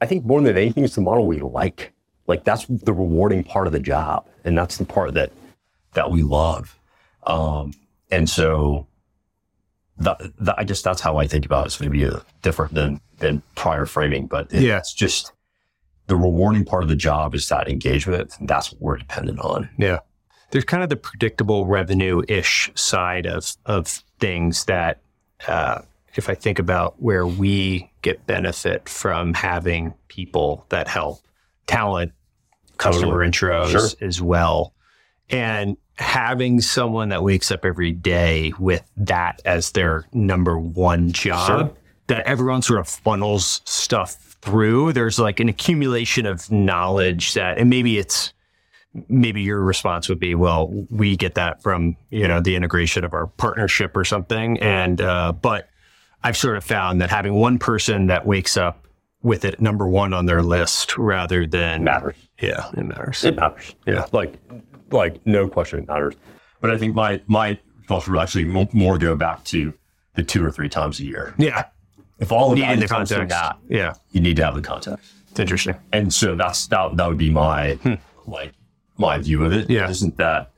i think more than anything it's the model we like. Like that's the rewarding part of the job and that's the part that that we love. Um, and so that, that, i guess that's how i think about it it's maybe different than than prior framing but it- Yeah. it's just the rewarding part of the job is that engagement. And that's what we're dependent on. Yeah. There's kind of the predictable revenue ish side of, of things that, uh, if I think about where we get benefit from having people that help talent, customer intros Sure. as well, and having someone that wakes up every day with that as their number one job, Sure. that everyone sort of funnels stuff through. There's like an accumulation of knowledge that, and maybe it's, maybe your response would be, well, we get that from, you know, the integration of our partnership or something. And, uh, but I've sort of found that having one person that wakes up with it number one on their list rather than matters. Yeah, it matters. It matters. Yeah. Like, like no question it matters. But I think my, my thoughts would actually mo- more go back to the two or three times a year. Yeah. If all of Needing that the comes from context. that, Yeah. you need to have the context. It's interesting. And so that's, that, that would be my, like, my view of it. Yeah. Isn't that,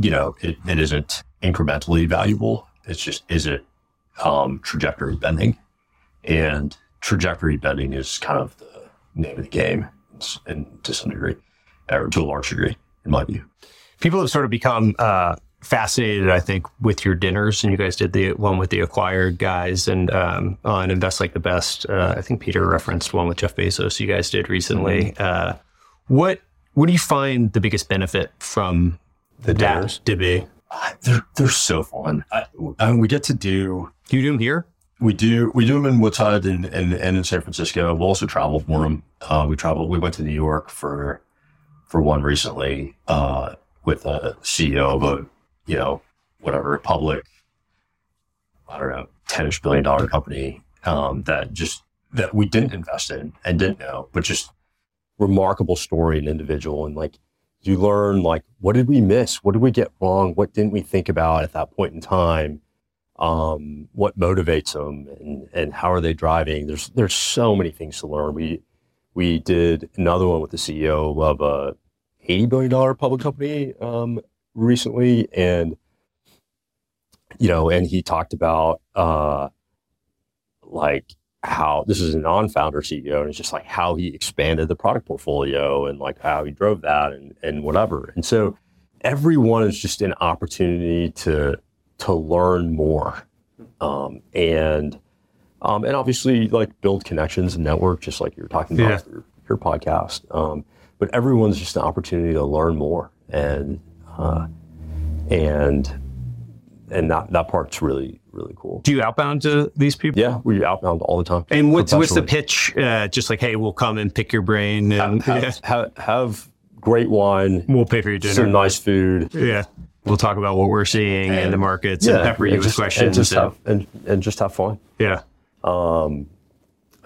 you know, it, it isn't incrementally valuable. It's just, is it um, trajectory bending? And trajectory betting is kind of the name of the game, and to some degree, or to a large degree, in my view. People have sort of become uh, fascinated, I think, with your dinners, and you guys did the one with the acquired guys, and um, on Invest Like the Best. Uh, I think Peter referenced one with Jeff Bezos. You guys did recently. Mm-hmm. Uh, what what do you find the biggest benefit from The dinners? to be? They're they're so fun. I, I mean, we get to do Do you do them here? we do we do them in Woodside and, and, and in San Francisco. We'll also travel for them. Uh, we travel. We went to New York for for one recently uh, with a CEO of a you know whatever public I don't know ten-ish billion dollar company um, that just that we didn't invest in and didn't know, but just remarkable story and individual. And like you learn like what did we miss? What did we get wrong? What didn't we think about at that point in time? Um, what motivates them? And, and how are they driving? There's there's so many things to learn. We we did another one with the ceo of a 80 billion dollar public company um, recently and you know and he talked about uh, like how this is a non-founder CEO, and it's just like how he expanded the product portfolio and like how he drove that and and whatever. And so everyone is just an opportunity to to learn more, um, and um, and obviously like build connections and network, just like you were talking about Yeah. through your podcast. Um, but everyone's just an opportunity to learn more, and uh, and and that that part's really really cool. Do you outbound to these people? Yeah, we outbound all the time. And what's what's the pitch? Uh, just like, hey, we'll come and pick your brain, and have, yeah, have, have great wine, we'll pay for your dinner. some nice food, Yeah, we'll talk about what we're seeing in the markets and pepper you with just, questions. and just and- have and, and just have fun. yeah,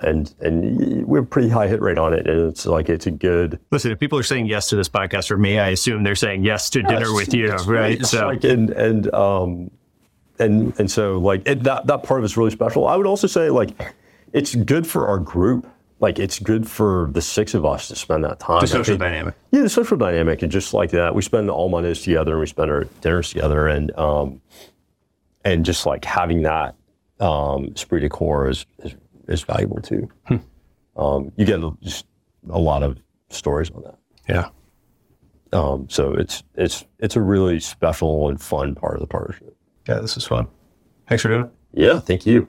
And and we have a pretty high hit rate on it, and it's like it's a good listen. If people are saying yes to this podcast for me, I assume they're saying yes to dinner with you, right? It's So like and and um and and so like it, that that part of it's really special. I would also say like it's good for our group. Like it's good for the six of us to spend that time. the social think- dynamic. Yeah, the social dynamic and just like that. We spend all Mondays together and we spend our dinners together and um and just like having that um esprit de corps is is, is valuable too. Um you get a, just a lot of stories on that. Yeah. Um so it's it's it's a really special and fun part of the partnership. Yeah, this is fun. Thanks for doing it. Yeah, thank you.